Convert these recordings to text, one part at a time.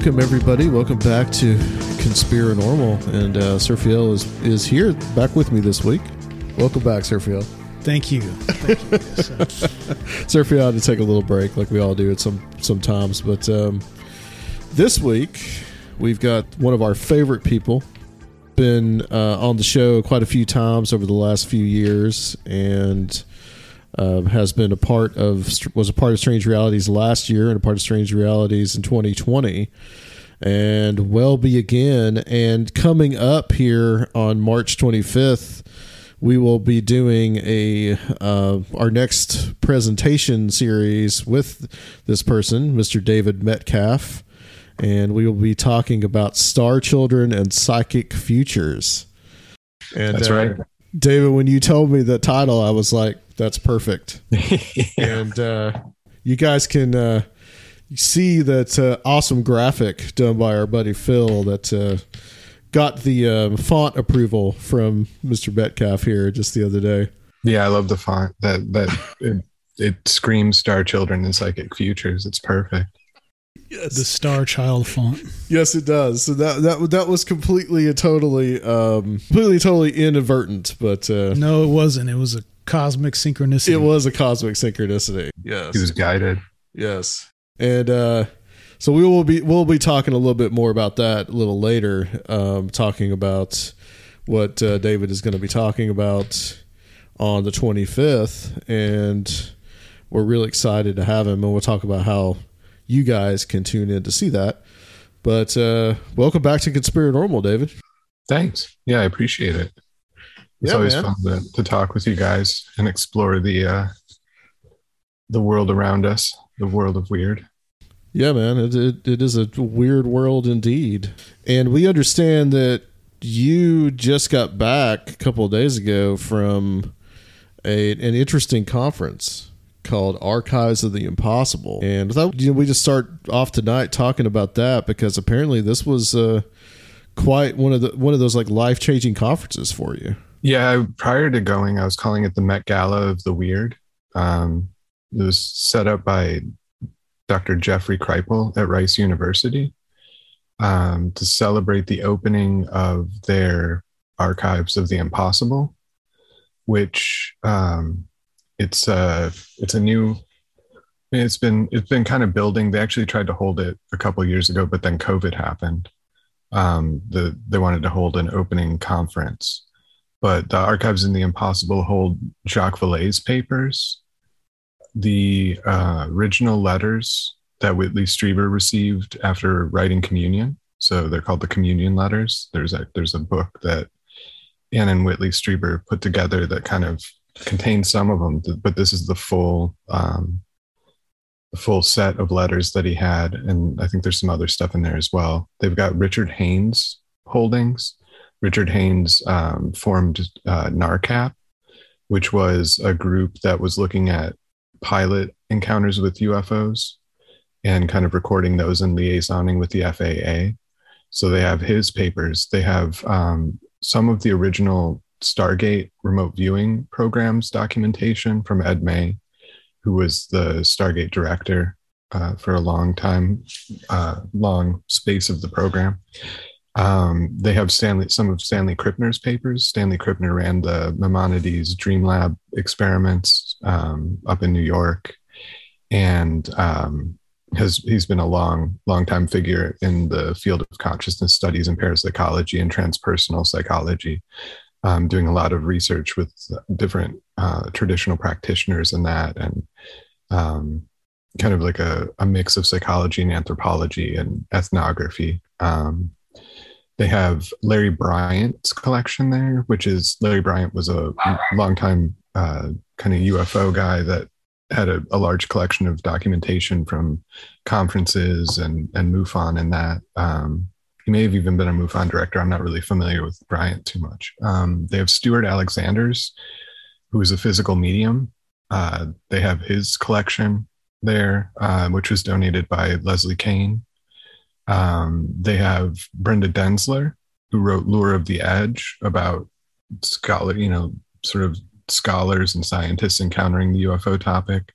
Welcome everybody. Welcome back to Conspiranormal, and uh, Surfiel is is here back with me this week. Welcome back, Surfiel. Thank you. Thank you. Yes, uh, Surfiel had to take a little break, like we all do at some sometimes. But um, this week we've got one of our favorite people. Been uh, on the show quite a few times over the last few years, and um, has been a part of was a part of Strange Realities last year and a part of Strange Realities in 2020, and will be again. And coming up here on March 25th, we will be doing a uh, our next presentation series with this person, Mr. David Metcalf, and we will be talking about star children and psychic futures. And That's uh, right. David, when you told me the title, I was like, "That's perfect." And uh, you guys can uh, see that uh, awesome graphic done by our buddy Phil that uh, got the um, font approval from Mr. Metcalf here just the other day. Yeah, I love the font. That that it, it screams Star Children and Psychic Futures. It's perfect. the Star Child font. Yes, it does. So that that that was completely and totally, um, completely totally inadvertent, but uh, No, it wasn't. It was a cosmic synchronicity. it was a cosmic synchronicity. Yes. He was guided. Yes. And uh so we will be we'll be talking a little bit more about that a little later, um, talking about what uh, David is going to be talking about on the 25th, and we're really excited to have him, and we'll talk about how you guys can tune in to see that. But uh, welcome back to Conspiranormal, David. Thanks. Yeah, I appreciate it. It's Yeah, always man. fun to, to talk with you guys and explore the uh, the world around us, the world of weird. Yeah, man, it, it, it is a weird world indeed. And we understand that you just got back a couple of days ago from a, an interesting conference called Archives of the Impossible. And I thought you know, we just start off tonight talking about that because apparently this was uh, quite one of the one of those like life changing conferences for you. Yeah, prior to going, I was calling it the Met Gala of the Weird. Um, it was set up by Dr. Jeffrey Kripal at Rice University um, to celebrate the opening of their Archives of the Impossible, which um, it's a it's a new. It's been it's been kind of building. They actually tried to hold it a couple years ago, but then COVID happened. Um, the they wanted to hold an opening conference but the archives in the impossible hold jacques vallée's papers. The uh, original letters that whitley strieber received after writing communion so they're called the communion letters. There's a there's a book that anne and whitley strieber put together that kind of contains some of them but this is the full um, the full set of letters that he had and i think there's some other stuff in there as well. They've got richard haines holdings Richard Haines um, formed uh, NARCAP, which was a group that was looking at pilot encounters with UFOs and kind of recording those and liaisoning with the FAA. So they have his papers. They have um, some of the original Stargate remote viewing programs documentation from Ed May, who was the Stargate director uh, for a long time, uh, long space of the program. Um, they have Stanley, some of Stanley Krippner's papers. Stanley Krippner ran the Maimonides Dream Lab experiments um, up in New York, and um, has he's been a long long time figure in the field of consciousness studies and parapsychology and transpersonal psychology. Um, doing a lot of research with different uh, traditional practitioners in that and um, kind of like a, a, mix of psychology and anthropology and ethnography. Um, they have larry bryant's collection there which is larry bryant was a long time uh, kind of ufo guy that had a, a, large collection of documentation from conferences and and MUFON and that. Um, he may have even been a MUFON director. I'm not really familiar with Bryant too much. Um, they have Stewart Alexanders, who is a physical medium. Uh, they have his collection there, uh, which was donated by Leslie Kean. Um, they have Brenda Denzler, who wrote Lure of the Edge about scholar, you know, sort of scholars and scientists encountering the UFO topic.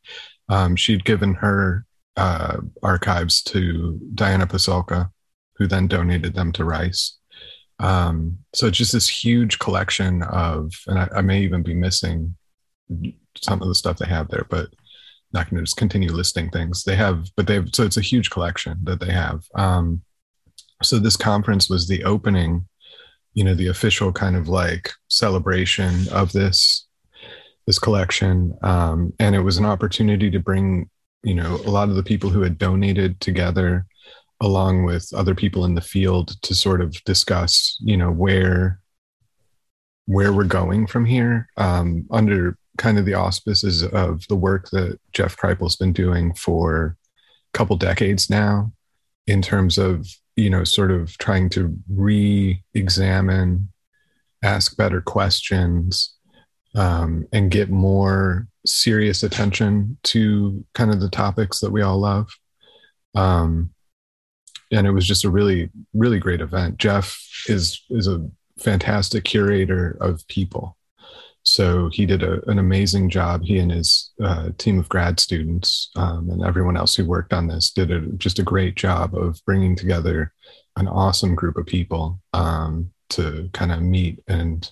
Um, she'd given her uh, archives to Diana Pasulka, who then donated them to Rice. Um, so it's just this huge collection of, and I, I, may even be missing some of the stuff they have there, but not going to just continue listing things they have. But they've so it's a huge collection that they have. Um, so this conference was the opening, you know, the official kind of like celebration of this this collection, um, and it was an opportunity to bring you know a lot of the people who had donated together along with other people in the field to sort of discuss you know where where we're going from here um, under kind of the auspices of the work that Jeff Kripal's been doing for a couple decades now in terms of you know sort of trying to re-examine ask better questions um, and get more serious attention to kind of the topics that we all love. Um, and it was just a really, really great event. Jeff is is a fantastic curator of people. So he did a, an amazing job. He and his uh, team of grad students um, and everyone else who worked on this did a, just a great job of bringing together an awesome group of people um, to kind of meet and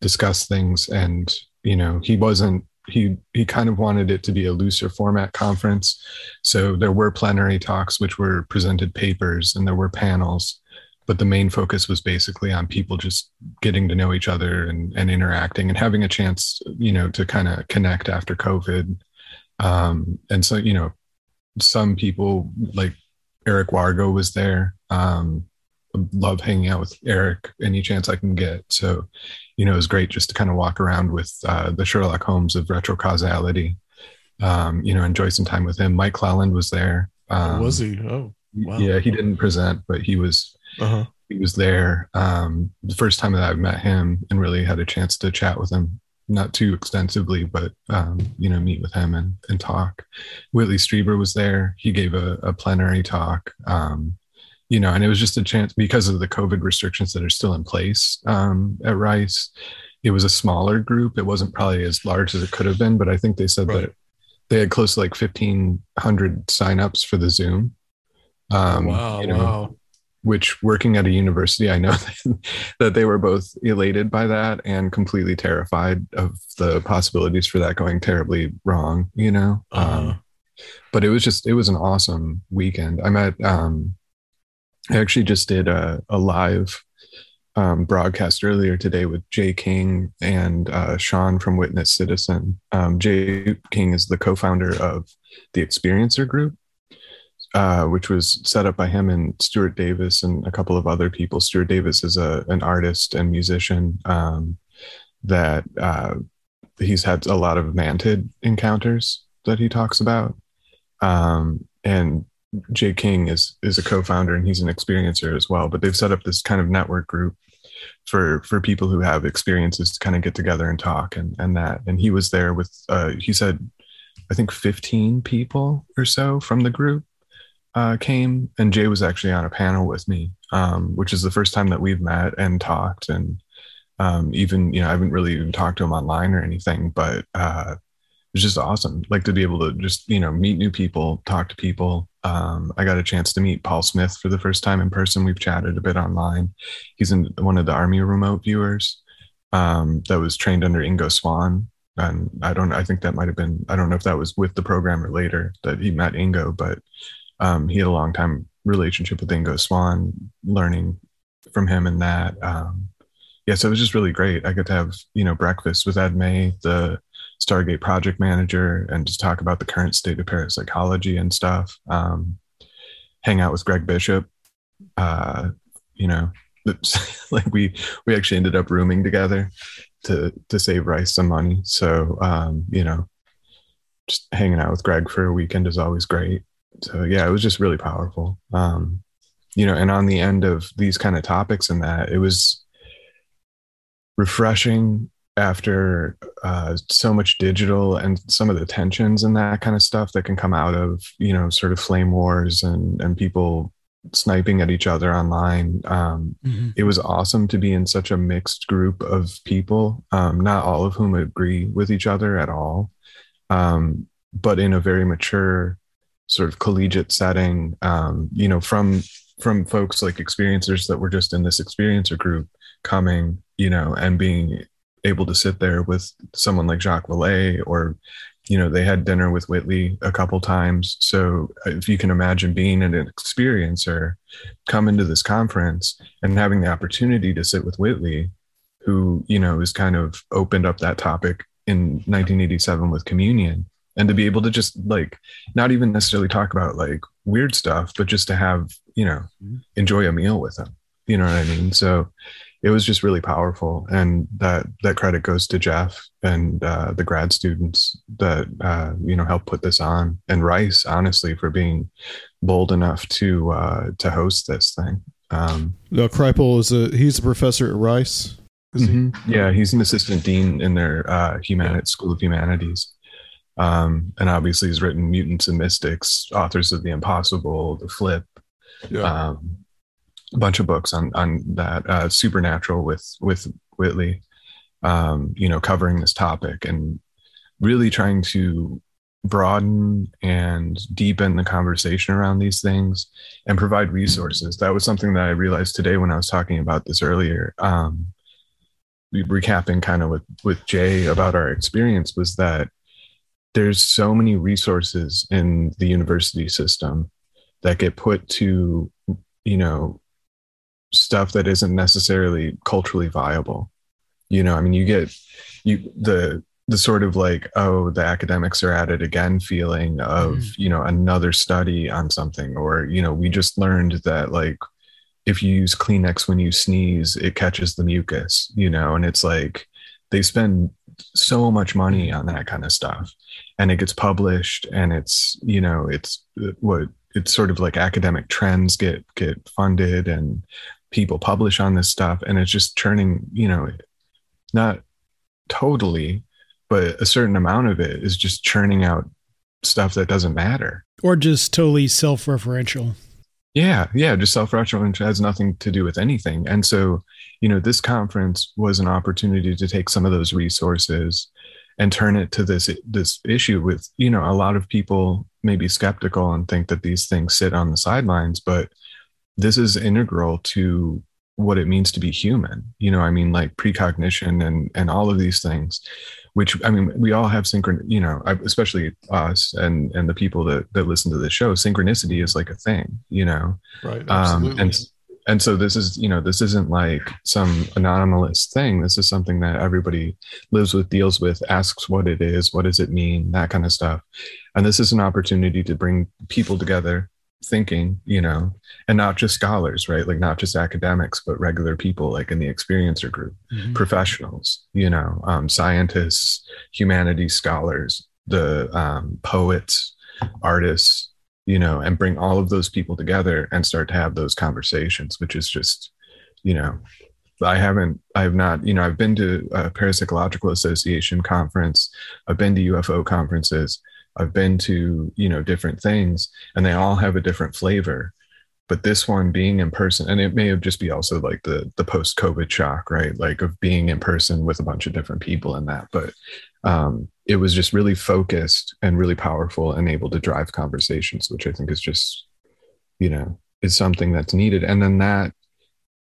discuss things. And you know he wasn't he he kind of wanted it to be a looser format conference. So there were plenary talks which were presented papers and there were panels but the main focus was basically on people just getting to know each other and, and interacting and having a chance you know to kind of connect after covid um, and so you know some people like eric wargo was there um, love hanging out with eric any chance i can get so you know, it was great just to kind of walk around with uh, the Sherlock Holmes of retrocausality. Um, you know, enjoy some time with him. Mike Clelland was there. Um, was he? Oh, wow. yeah. He didn't present, but he was. Uh-huh. He was there. Um, the first time that I met him and really had a chance to chat with him, not too extensively, but um, you know, meet with him and, and talk. Whitley Strieber was there. He gave a, a plenary talk. Um, you know, and it was just a chance because of the COVID restrictions that are still in place um, at Rice. It was a smaller group. It wasn't probably as large as it could have been, but I think they said right. that they had close to like 1,500 signups for the Zoom. Um, wow. You know, wow. Which working at a university, I know that they were both elated by that and completely terrified of the possibilities for that going terribly wrong, you know? Uh-huh. Um, but it was just, it was an awesome weekend. I met, um, I actually just did a, a live um, broadcast earlier today with Jay King and uh, Sean from Witness Citizen. Um, Jay King is the co founder of the Experiencer Group, uh, which was set up by him and Stuart Davis and a couple of other people. Stuart Davis is a, an artist and musician um, that uh, he's had a lot of mantid encounters that he talks about. Um, and Jay King is is a co-founder and he's an experiencer as well. But they've set up this kind of network group for for people who have experiences to kind of get together and talk and and that. And he was there with uh, he said I think 15 people or so from the group uh, came, and Jay was actually on a panel with me, um, which is the first time that we've met and talked. And um, even you know I haven't really even talked to him online or anything, but uh, it's just awesome. Like to be able to just you know meet new people, talk to people. Um, I got a chance to meet Paul Smith for the first time in person. We've chatted a bit online. He's in one of the Army remote viewers um, that was trained under Ingo Swann, And I don't. I think that might have been. I don't know if that was with the program or later that he met Ingo, but Um, he had a long time relationship with Ingo Swann, learning from him and that. Um, yeah, so it was just really great. I got to have you know breakfast with Ed May, the Stargate project manager, and just talk about the current state of parapsychology and stuff. Um, hang out with Greg Bishop. Uh, you know, like we we actually ended up rooming together to to save Rice some money. So um, you know, just hanging out with Greg for a weekend is always great. So yeah, it was just really powerful. Um, you know, and on the end of these kind of topics and that, it was refreshing after uh, so much digital and some of the tensions and that kind of stuff that can come out of you know sort of flame wars and and people sniping at each other online um, mm-hmm. it was awesome to be in such a mixed group of people um, not all of whom agree with each other at all um, but in a very mature sort of collegiate setting um, you know from from folks like experiencers that were just in this experiencer group coming you know and being able to sit there with someone like Jacques Vallée or you know they had dinner with Whitley a couple times. So if you can imagine being an experiencer come into this conference and having the opportunity to sit with Whitley who you know has kind of opened up that topic in 1987 with communion and to be able to just like not even necessarily talk about like weird stuff but just to have you know mm-hmm. enjoy a meal with them. You know what i mean? So it was just really powerful. And that that credit goes to jeff and uh, the grad students that uh, you know helped put this on. And rice honestly for being bold enough to uh, to host this thing. Um, no Kripal is a he's a professor at rice. Mm-hmm. he? yeah he's an assistant dean in their uh, humanities school of humanities um, and obviously he's written mutants and mystics authors of the impossible the flip yeah. um, a bunch of books on on that uh, supernatural with with Whitley, um, you know, covering this topic and really trying to broaden and deepen the conversation around these things and provide resources. That was something that I realized today when I was talking about this earlier. Um, recapping kind of with with Jay about our experience was that there's so many resources in the university system that get put to you know stuff that isn't necessarily culturally viable you know i mean you get you the the sort of like oh the academics are at it again feeling of mm. you know another study on something or you know we just learned that like if you use kleenex when you sneeze it catches the mucus you know and it's like they spend so much money on that kind of stuff and it gets published and it's you know it's uh, what it's sort of like academic trends get get funded and people publish on this stuff and it's just churning you know not totally but a certain amount of it is just churning out stuff that doesn't matter. Or just totally self-referential. Yeah yeah just self-referential has nothing to do with anything. And so you know this conference was an opportunity to take some of those resources and turn it to this this issue with you know a lot of people may be skeptical and think that these things sit on the sidelines but this is integral to what it means to be human you know i mean like precognition and and all of these things which i mean we all have synchron you know especially us and and the people that that listen to the show synchronicity is like a thing you know right absolutely. Um, and and so this is you know this isn't like some anomalous thing this is something that everybody lives with deals with asks what it is what does it mean that kind of stuff and this is an opportunity to bring people together thinking, you know, and not just scholars, right? Like not just academics, but regular people, like in the experiencer group, mm-hmm. professionals, you know, um, scientists, humanities scholars, the um, poets, artists, you know, and bring all of those people together and start to have those conversations, which is just, you know, I haven't, I've not, you know, I've been to a Parapsychological Association conference, I've been to UFO conferences, I've been to, you know, different things and they all have a different flavor. But this one being in person, and it may have just be also like the the post COVID shock, right? Like of being in person with a bunch of different people and that. But um, it was just really focused and really powerful and able to drive conversations, which I think is just, you know, is something that's needed. And then that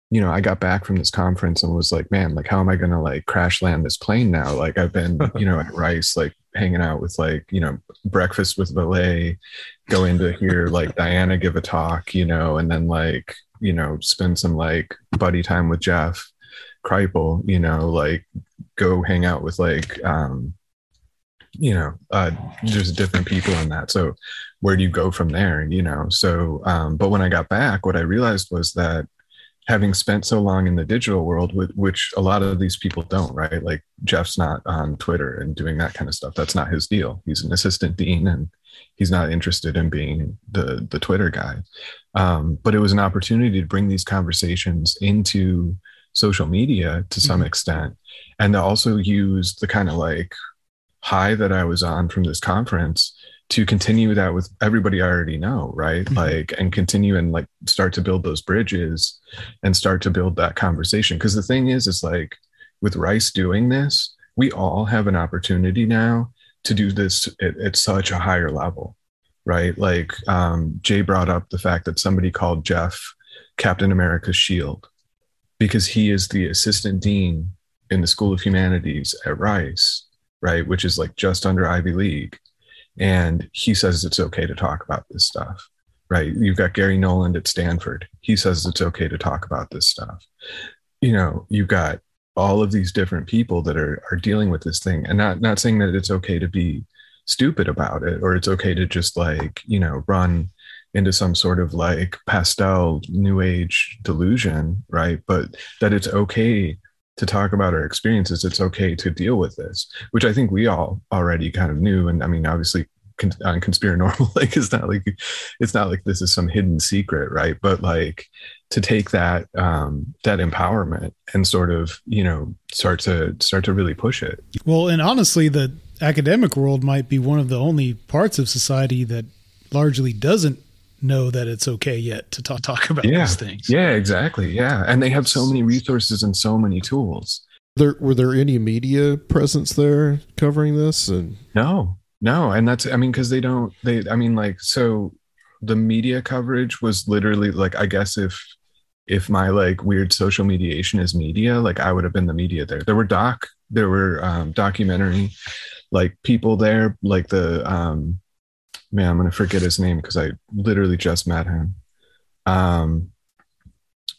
you know, I got back from this conference and was like, man, like, how am I going to like crash land this plane now? Like, I've been, you know, at Rice, like hanging out with like you know breakfast with Vallée go in to hear like diana give a talk you know and then like you know spend some like buddy time with jeff Kripal, you know like go hang out with like um you know uh there's different people in that so where do you go from there you know so um but when i got back what i realized was that having spent so long in the digital world, which a lot of these people don't, right? Like Jeff's not on Twitter and doing that kind of stuff. That's not his deal. He's an assistant dean and he's not interested in being the the Twitter guy. Um, but it was an opportunity to bring these conversations into social media to some mm-hmm. extent, and to also use the kind of like high that I was on from this conference to continue that with everybody I already know, right? Mm-hmm. Like, and continue and like start to build those bridges and start to build that conversation. Because the thing is, is like with Rice doing this, we all have an opportunity now to do this at, at such a higher level, right? Like, um, Jay brought up the fact that somebody called Jeff Captain America's shield because he is the assistant dean in the School of Humanities at Rice, right? Which is like just under Ivy League. And he says it's okay to talk about this stuff right? You've got garry nolan at stanford. He says it's okay to talk about this stuff. You know you've got all of these different people that are are dealing with this thing. And not not saying that it's okay to be stupid about it or it's okay to just like you know run into some sort of like pastel new age delusion right? But that it's okay to talk about our experiences it's okay to deal with this which i think we all already kind of knew. And i mean obviously on conspiranormal like it's not like it's not like this is some hidden secret right? But like to take that um that empowerment and sort of you know start to start to really push it. Well and honestly the academic world might be one of the only parts of society that largely doesn't know that it's okay yet to talk, talk about yeah. these things. Yeah, exactly. Yeah. And they have so many resources and so many tools. There were there any media presence there covering this? And no, no. And that's I mean, because they don't they I mean like so the media coverage was literally like I guess if if my like weird social mediation is media, like I would have been the media there. There were doc, there were um documentary like people there, like the um man, I'm gonna forget his name because I literally just met him. Um,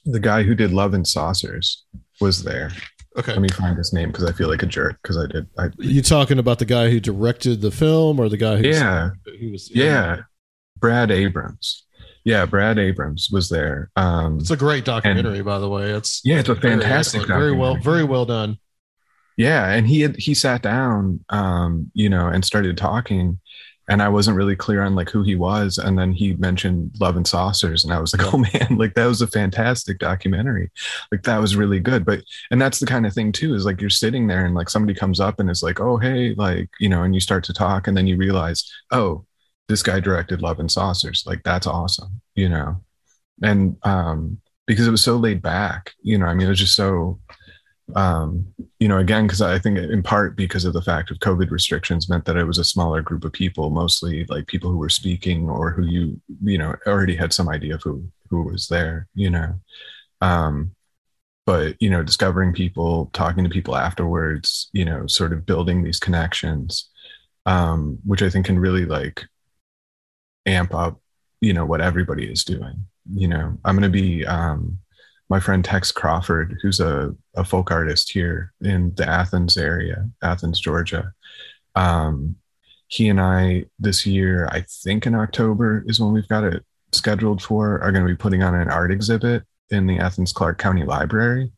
the guy who did Love and Saucers was there. Okay. Let me find his name because I feel like a jerk because I did. I, you talking about the guy who directed the film or the guy who? Yeah. Who was? Yeah. Brad Abrahams. Yeah, Brad Abrahams was there. Um, it's a great documentary, and, by the way. It's yeah, it's a fantastic, very well, very well done. Yeah, and he had he sat down, um, you know, and started talking, and I wasn't really clear on like who he was. And then he mentioned Love and Saucers, and I was like, oh man, like that was a fantastic documentary. Like that was really good. But and that's the kind of thing too, is like you're sitting there and like somebody comes up and is like, oh hey, like, you know, and you start to talk, and then you realize, oh, this guy directed Love and Saucers. Like that's awesome, you know. And um, because it was so laid back, you know, I mean, it was just so um, you know, again, because I think in part because of the fact of COVID restrictions meant that it was a smaller group of people, mostly like people who were speaking or who you, you know, already had some idea of who who was there, you know. Um, but you know, discovering people, talking to people afterwards, you know, sort of building these connections, um, which I think can really like amp up, you know, what everybody is doing. You know, I'm to be um, my friend Tex Crawford, who's a, a folk artist here in the Athens area, Athens, Georgia. Um, he and I this year, I think in October is when we've got it scheduled for, are going to be putting on an art exhibit in the Athens Clarke County Library.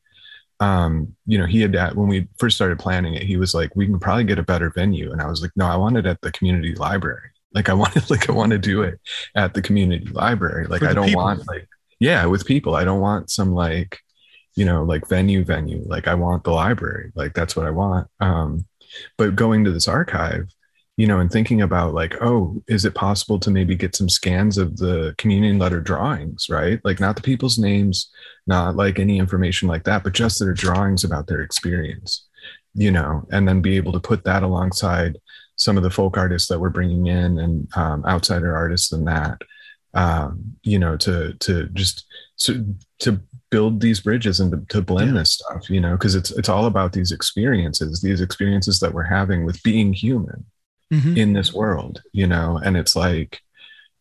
Um, you know, he had that when we first started planning it, he was like, "We can probably get a better venue," and I was like, "No, I want it at the community library. Like, I want it, like I want to do it at the community library. Like, I don't people. want like yeah with people i don't want some like you know like venue venue like i want the library like that's what i want. Um but going to this archive you know and thinking about like oh is it possible to maybe get some scans of the communion letter drawings right? Like not the people's names not like any information like that but just their drawings about their experience you know and then be able to put that alongside some of the folk artists that we're bringing in and um, outsider artists and that um, you know, to to just to, to build these bridges and to, to blend yeah. this stuff, you know, because it's it's all about these experiences, these experiences that we're having with being human, Mhm. in this world, you know, and it's like,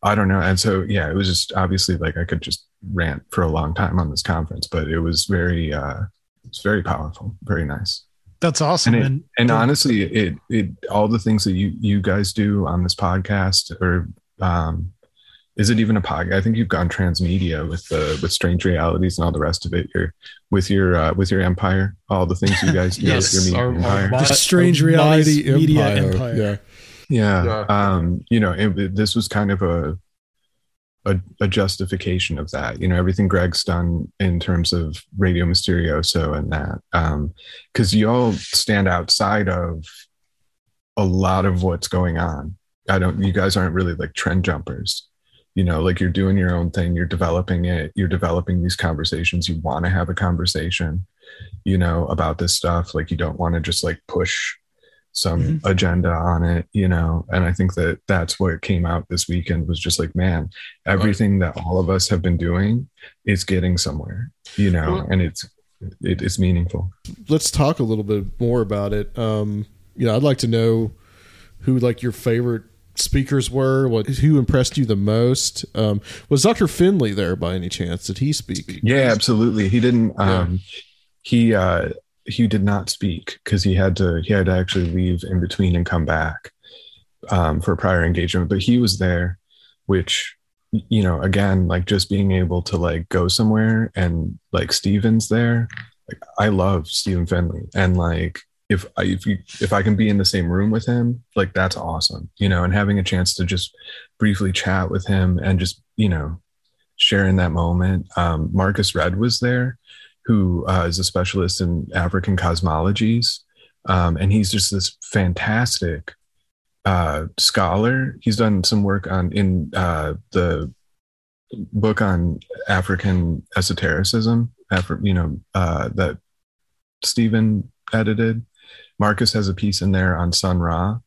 I don't know. And so, yeah, it was just obviously like I could just rant for a long time on this conference, but it was very, uh, it's very powerful, very nice. That's awesome. And it- And, And honestly, it, it, all the things that you, you guys do on this podcast or, um, is it even a podcast? I think you've gone transmedia with the with strange realities and all the rest of it. You're with your uh, with your empire, all the things you guys do Yes. with your Our- media our empire. mi- Just strange our realities, mighty media empire. Yeah. yeah Yeah. um you know it, it- this was kind of a, a a justification of that you know everything greg's done in terms of radio misterioso and that um because you all stand outside of a lot of what's going on i don't you guys aren't really like trend jumpers you know like you're doing your own thing you're developing it you're developing these conversations you want to have a conversation you know about this stuff like you don't want to just like push some agenda on it you know? And i think that that's what came out this weekend was just like man everything that all of us have been doing is getting somewhere you know? Well- and it's it, it's meaningful. Let's talk a little bit more about it. Um, you know, I'd like to know who like your favorite speakers were. What who impressed you the most? Um, was Dr. Finley there by any chance? Did he speak? yeah absolutely he didn't Yeah. um he uh he did not speak because he had to he had to actually leave in between and come back um for a prior engagement but he was there which you know again like just being able to like go somewhere and like stephen's there like i love stephen finley and like if i if you if i can be in the same room with him like that's awesome you know and having a chance to just briefly chat with him and just you know share in that moment um marcus red was there who uh, is a specialist in african cosmologies um and he's just this fantastic uh, scholar. He's done some work on in uh, the book on African esotericism. Afri- you know uh, that Stephen edited. Marcus has a piece in there on Sun Ra, and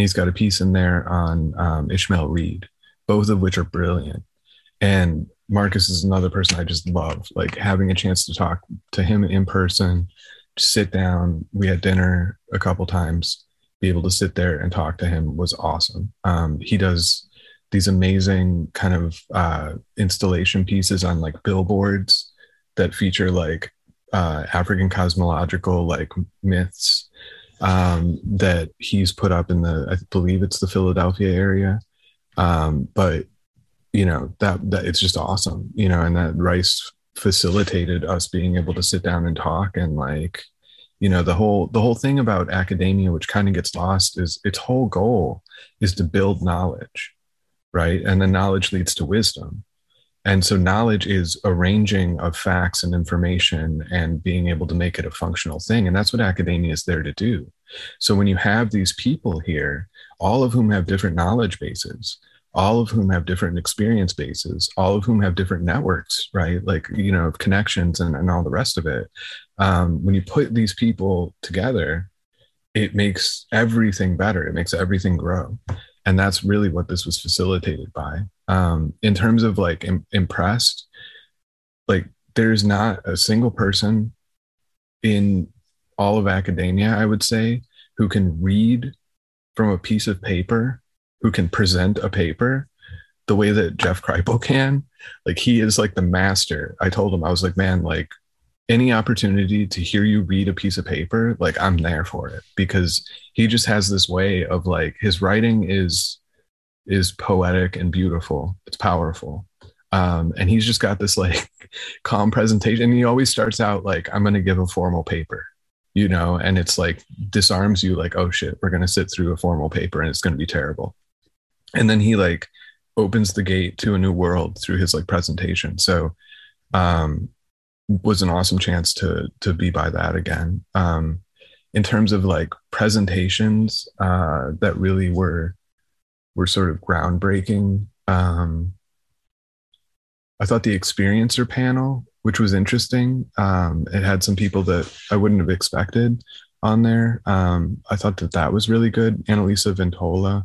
he's got a piece in there on um, Ishmael Reed, both of which are brilliant. And Marcus is another person I just love, like having a chance to talk to him in person, sit down. We had dinner a couple times be able to sit there and talk to him was awesome. Um, he does these amazing kind of uh, installation pieces on like billboards that feature like uh, African cosmological like myths um, that he's put up in the I believe it's the Philadelphia area. Um, but you know that that it's just awesome, you know, and that Rice facilitated us being able to sit down and talk and like you know the whole the whole thing about academia which kind of gets lost is its whole goal is to build knowledge right and then knowledge leads to wisdom and so knowledge is arranging of facts and information and being able to make it a functional thing and that's what academia is there to do so when you have these people here all of whom have different knowledge bases all of whom have different experience bases all of whom have different networks right like you know connections and, and all the rest of it um, when you put these people together, it makes everything better. It makes everything grow. And that's really what this was facilitated by. Um, in terms of like im- impressed, like there's not a single person in all of academia, I would say, who can read from a piece of paper, who can present a paper the way that Jeff Kripal can. Like he is like the master. I told him, I was like, man, like any opportunity to hear you read a piece of paper, like I'm there for it because he just has this way of like his writing is is poetic and beautiful. It's powerful. Um, and he's just got this like calm presentation. And he always starts out like, I'm gonna give a formal paper, you know, and it's like disarms you like, oh shit, we're gonna sit through a formal paper and it's gonna be terrible. And then he like opens the gate to a new world through his like presentation. So um was an awesome chance to to be by that again. Um, in terms of like presentations uh, that really were were sort of groundbreaking. Um, I thought the experiencer panel, which was interesting, um, it had some people that I wouldn't have expected on there. Um, I thought that that was really good. Annalisa Ventola,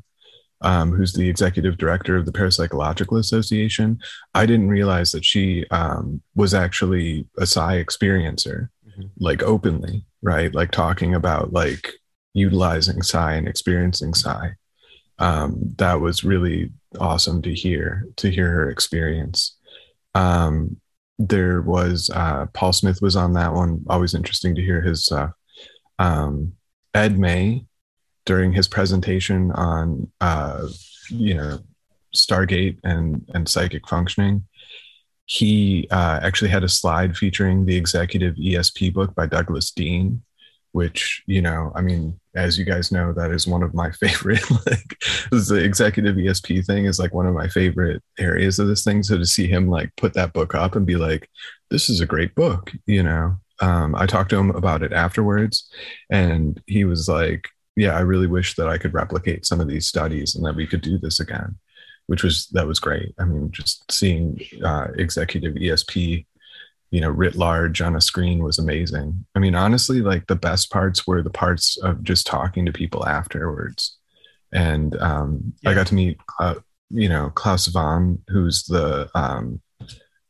um, who's the executive director of the Parapsychological Association. I didn't realize that she um, was actually a psi experiencer, Mhm. like openly, right? Like talking about like utilizing psi and experiencing psi. um, that was really awesome to hear to hear her experience. Um, there was uh, Paul Smith was on that one. Always interesting to hear his uh, um, Ed May during his presentation on uh, you know Stargate and and psychic functioning. He uh, actually had a slide featuring the executive ESP book by Douglas Dean, which you know i mean as you guys know that is one of my favorite like the executive esp thing is like one of my favorite areas of this thing so to see him like put that book up and be like this is a great book you know um, i talked to him about it afterwards and he was like yeah i really wish that i could replicate some of these studies and that we could do this again which was that was great. I mean just seeing uh, executive esp you know writ large on a screen was amazing. I mean honestly like the best parts were the parts of just talking to people afterwards. And um, yeah. i got to meet uh, you know Clas Svahn, who's the um,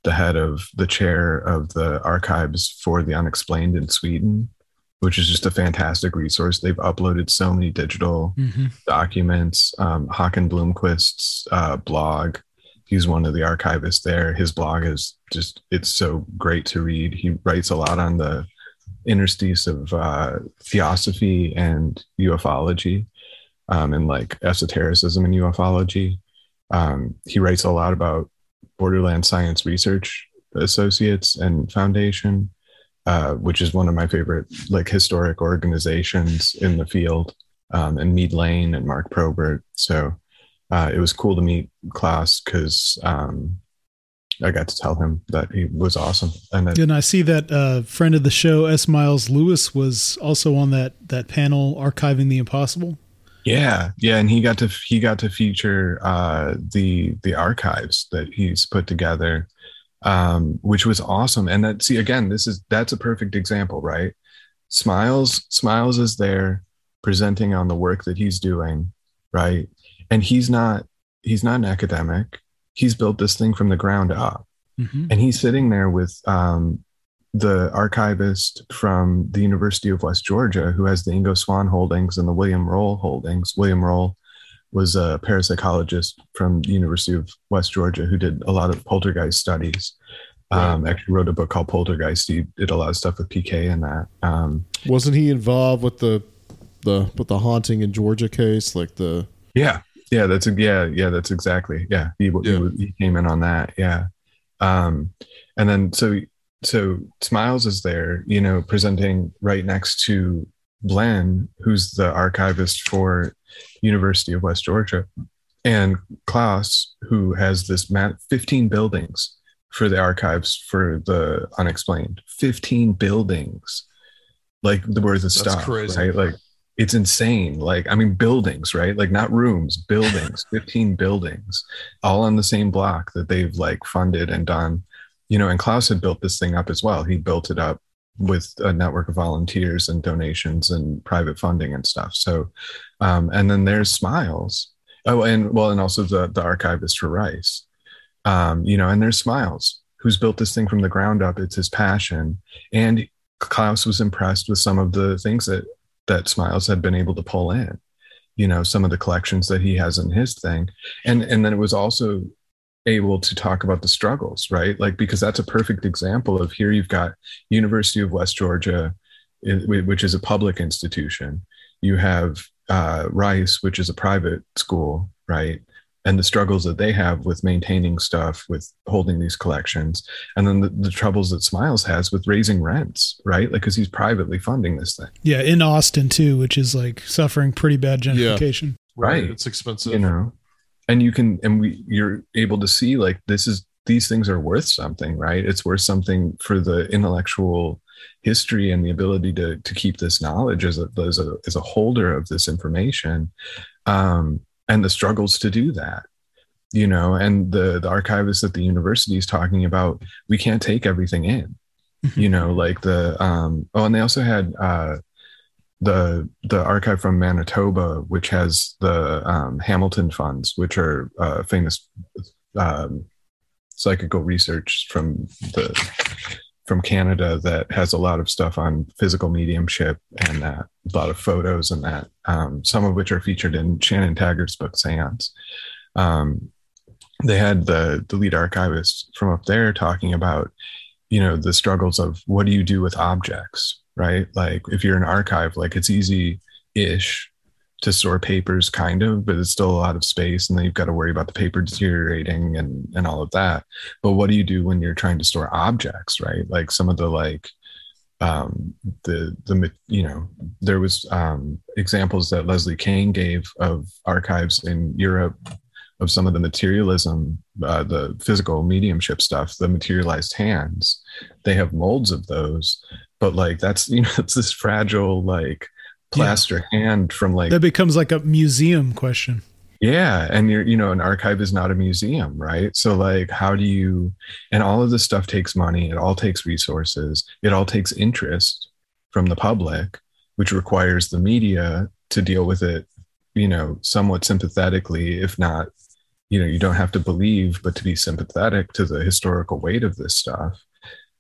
the head of the chair of the archives for the unexplained in sweden which is just a fantastic resource they've uploaded so many digital mm-hmm. documents um, Håkan Blomqvist's uh, blog he's one of the archivists there. His blog is just it's so great to read. He writes a lot on the interstice of uh, theosophy and ufology, um, and like esotericism and ufology. Um, he writes a lot about Borderland Science Research Associates and Foundation, uh, which is one of my favorite like historic organizations in the field, um, and Meade Layne and Mark Probert. So uh, it was cool to meet Clas because um, I got to tell him that he was awesome. And, that, and I see that uh, friend of the show, S. Miles Lewis, was also on that that panel archiving the impossible. Yeah, yeah, and he got to he got to feature uh, the the archives that he's put together, um, which was awesome. And that see again, this is that's a perfect example, right? Smiles Smiles is there presenting on the work that he's doing, right? and he's not he's not an academic he's built this thing from the ground up mm-hmm. and he's sitting there with um, the archivist from the university of west georgia who has the ingo Swann holdings and the william roll holdings william roll was a parapsychologist from the university of west georgia who did a lot of poltergeist studies um, actually wrote a book called poltergeist he did a lot of stuff with pk and that um, wasn't he involved with the the with the haunting in georgia case like the yeah yeah, that's yeah, yeah, that's exactly yeah. He, yeah. he, he came in on that, yeah. Um, and then so so Smiles is there, you know, presenting right next to Glenn, who's the archivist for University of West Georgia, and Clas, who has this mat 15 buildings for the archives for the unexplained. 15 buildings, like the words of stuff, crazy. right? Like it's insane. Like, I mean, buildings, right? Like, not rooms, buildings, 15 buildings, all on the same block that they've like funded and done. You know, and Clas had built this thing up as well. He built it up with a network of volunteers and donations and private funding and stuff. So, um, and then there's Smiles. Oh, and well, and also the, the archivist for Rice. Um, you know, and there's Smiles, who's built this thing from the ground up. It's his passion. And Clas was impressed with some of the things that that Smiles had been able to pull in, you know, some of the collections that he has in his thing. And and then it was also able to talk about the struggles, right? Like because that's a perfect example of here you've got University of West Georgia, which is a public institution. You have uh, Rice, which is a private school, right? and the struggles that they have with maintaining stuff, with holding these collections, and then the, the troubles that Smiles has with raising rents, right? Like, because he's privately funding this thing. Yeah, in Austin too, which is like suffering pretty bad gentrification. Yeah. Right. It's expensive. You know, and you can, and we, you're able to see like this is, these things are worth something, right? It's worth something for the intellectual history and the ability to, to keep this knowledge as a, as a, as a holder of this information. Um, and the struggles to do that you know and the the archivist at the university is talking about we can't take everything in mm-hmm. you know like the um oh and they also had uh the the archive from manitoba which has the um, hamilton funds which are uh, famous um, psychical research from the from Canada that has a lot of stuff on physical mediumship and that a lot of photos and that um, some of which are featured in Shannon Taggart's book Seance. Um, they had the the lead archivist from up there talking about you know the struggles of what do you do with objects right like if you're an archive like it's easy ish to store papers kind of but it's still a lot of space and then you've got to worry about the paper deteriorating and and all of that but what do you do when you're trying to store objects right like some of the like um the the you know there was um examples that leslie Kean gave of archives in europe of some of the materialism, uh, the physical mediumship stuff, the materialized hands. They have molds of those, but like that's you know it's this fragile like plaster yeah. hand from like that becomes like a museum question. Yeah, and you're you know an archive is not a museum, right? So like how do you and all of this stuff takes money, it all takes resources, it all takes interest from the public, which requires the media to deal with it you know somewhat sympathetically if not you know you don't have to believe but to be sympathetic to the historical weight of this stuff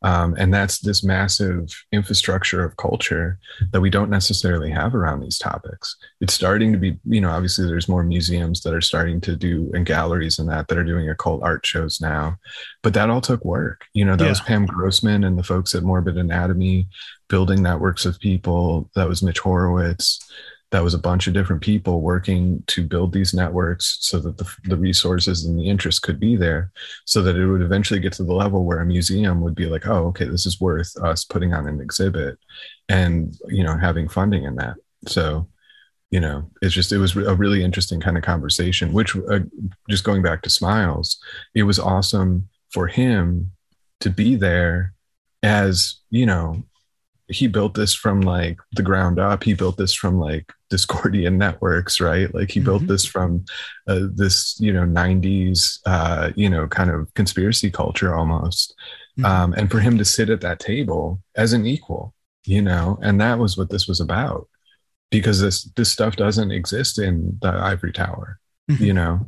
um, and that's this massive infrastructure of culture that we don't necessarily have around these topics. It's starting to be you know obviously there's more museums that are starting to do and galleries and that that are doing occult art shows now. But that all took work. You know that yeah. was pam grossman and the folks at morbid anatomy building networks of people. That was mitch horowitz that was a bunch of different people working to build these networks so that the, the resources and the interest could be there so that it would eventually get to the level where a museum would be like oh okay this is worth us putting on an exhibit and you know having funding in that. So you know it's just it was a really interesting kind of conversation which uh, just going back to smiles it was awesome for him to be there as you know he built this from like the ground up he built this from like discordian networks right like he mm-hmm. built this from uh, this you know 90s uh, you know kind of conspiracy culture almost mm-hmm. um, and for him to sit at that table as an equal you know and that was what this was about because this this stuff doesn't exist in the ivory tower mm-hmm. you know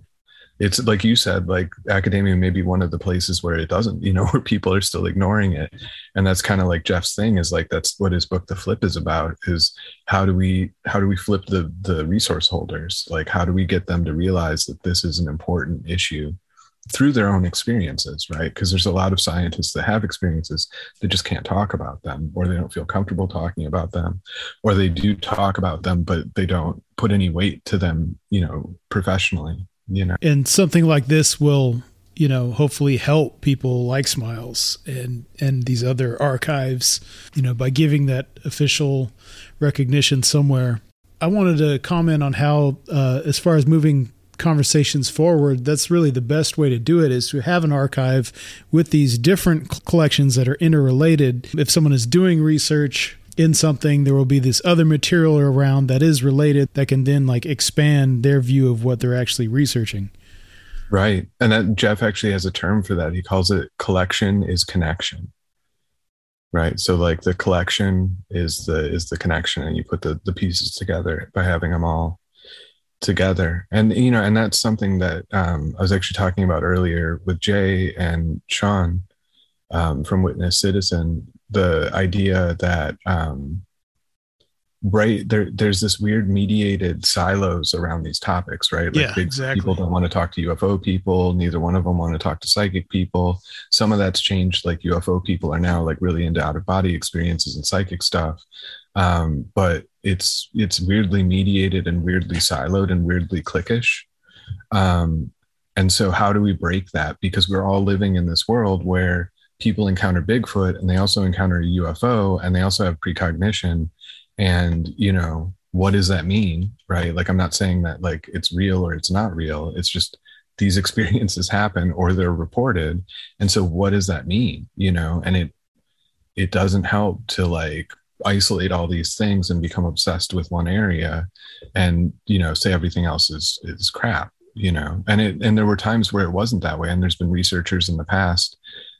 it's like you said like academia may be one of the places where it doesn't you know where people are still ignoring it. And that's kind of like jeff's thing is like that's what his book the flip is about is how do we how do we flip the the resource holders? Like how do we get them to realize that this is an important issue through their own experiences right? Because there's a lot of scientists that have experiences that just can't talk about them or they don't feel comfortable talking about them or they do talk about them but they don't put any weight to them you know professionally you know. And something like this will you know hopefully help people like smiles and and these other archives you know by giving that official recognition somewhere. I wanted to comment on how uh, as far as moving conversations forward that's really the best way to do it is to have an archive with these different collections that are interrelated. If someone is doing research in something there will be this other material around that is related that can then like expand their view of what they're actually researching. Right. And that jeff actually has a term for that. He calls it collection is connection. Right? So like the collection is the is the connection and you put the the pieces together by having them all together. And you know and that's something that um, i was actually talking about earlier with jay and sean um, from witness citizen the idea that um, right there there's this weird mediated silos around these topics right? Like yeah, exactly. people don't want to talk to ufo people neither one of them want to talk to psychic people. Some of that's changed like ufo people are now like really into out of body experiences and psychic stuff. Um, but it's it's weirdly mediated and weirdly siloed and weirdly cliquish. Um, and so how do we break that? Because we're all living in this world where people encounter Bigfoot and they also encounter a UFO and they also have precognition. And, you know, what does that mean? Right. Like, I'm not saying that like it's real or it's not real. It's just these experiences happen or they're reported. And so what does that mean? You know, and it, it doesn't help to like isolate all these things and become obsessed with one area and, you know, say everything else is, is crap you know and it and there were times where it wasn't that way and there's been researchers in the past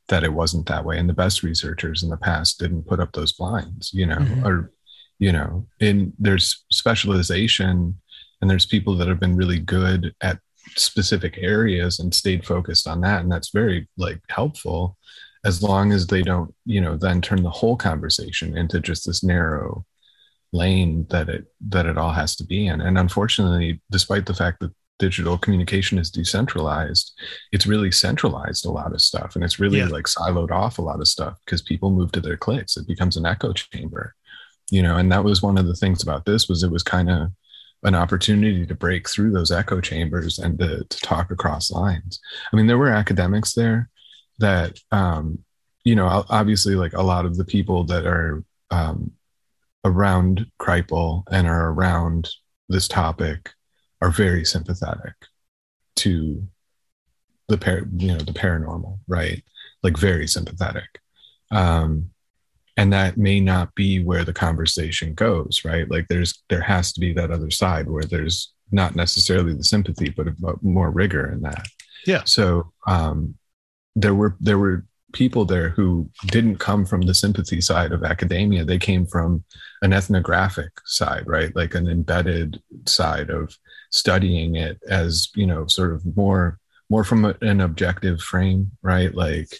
that it wasn't that way. And the best researchers in the past didn't put up those blinds you know mm-hmm. or you know in there's specialization and there's people that have been really good at specific areas and stayed focused on that. And that's very like helpful as long as they don't you know then turn the whole conversation into just this narrow lane that it that it all has to be in. And unfortunately despite the fact that digital communication is decentralized it's really centralized a lot of stuff and it's really Yeah. like siloed off a lot of stuff because people move to their clicks it becomes an echo chamber you know and that was one of the things about this was it was kind of an opportunity to break through those echo chambers and to, to talk across lines i mean there were academics there that um you know obviously like a lot of the people that are um around Kripal and are around this topic are very sympathetic to the par- you know the paranormal right? Like very sympathetic. Um and that may not be where the conversation goes right? Like there's there has to be that other side where there's not necessarily the sympathy but a, more rigor in that. Yeah. so um there were there were people there who didn't come from the sympathy side of academia. They came from an ethnographic side right? Like an embedded side of studying it as you know sort of more more from a, an objective frame right? Like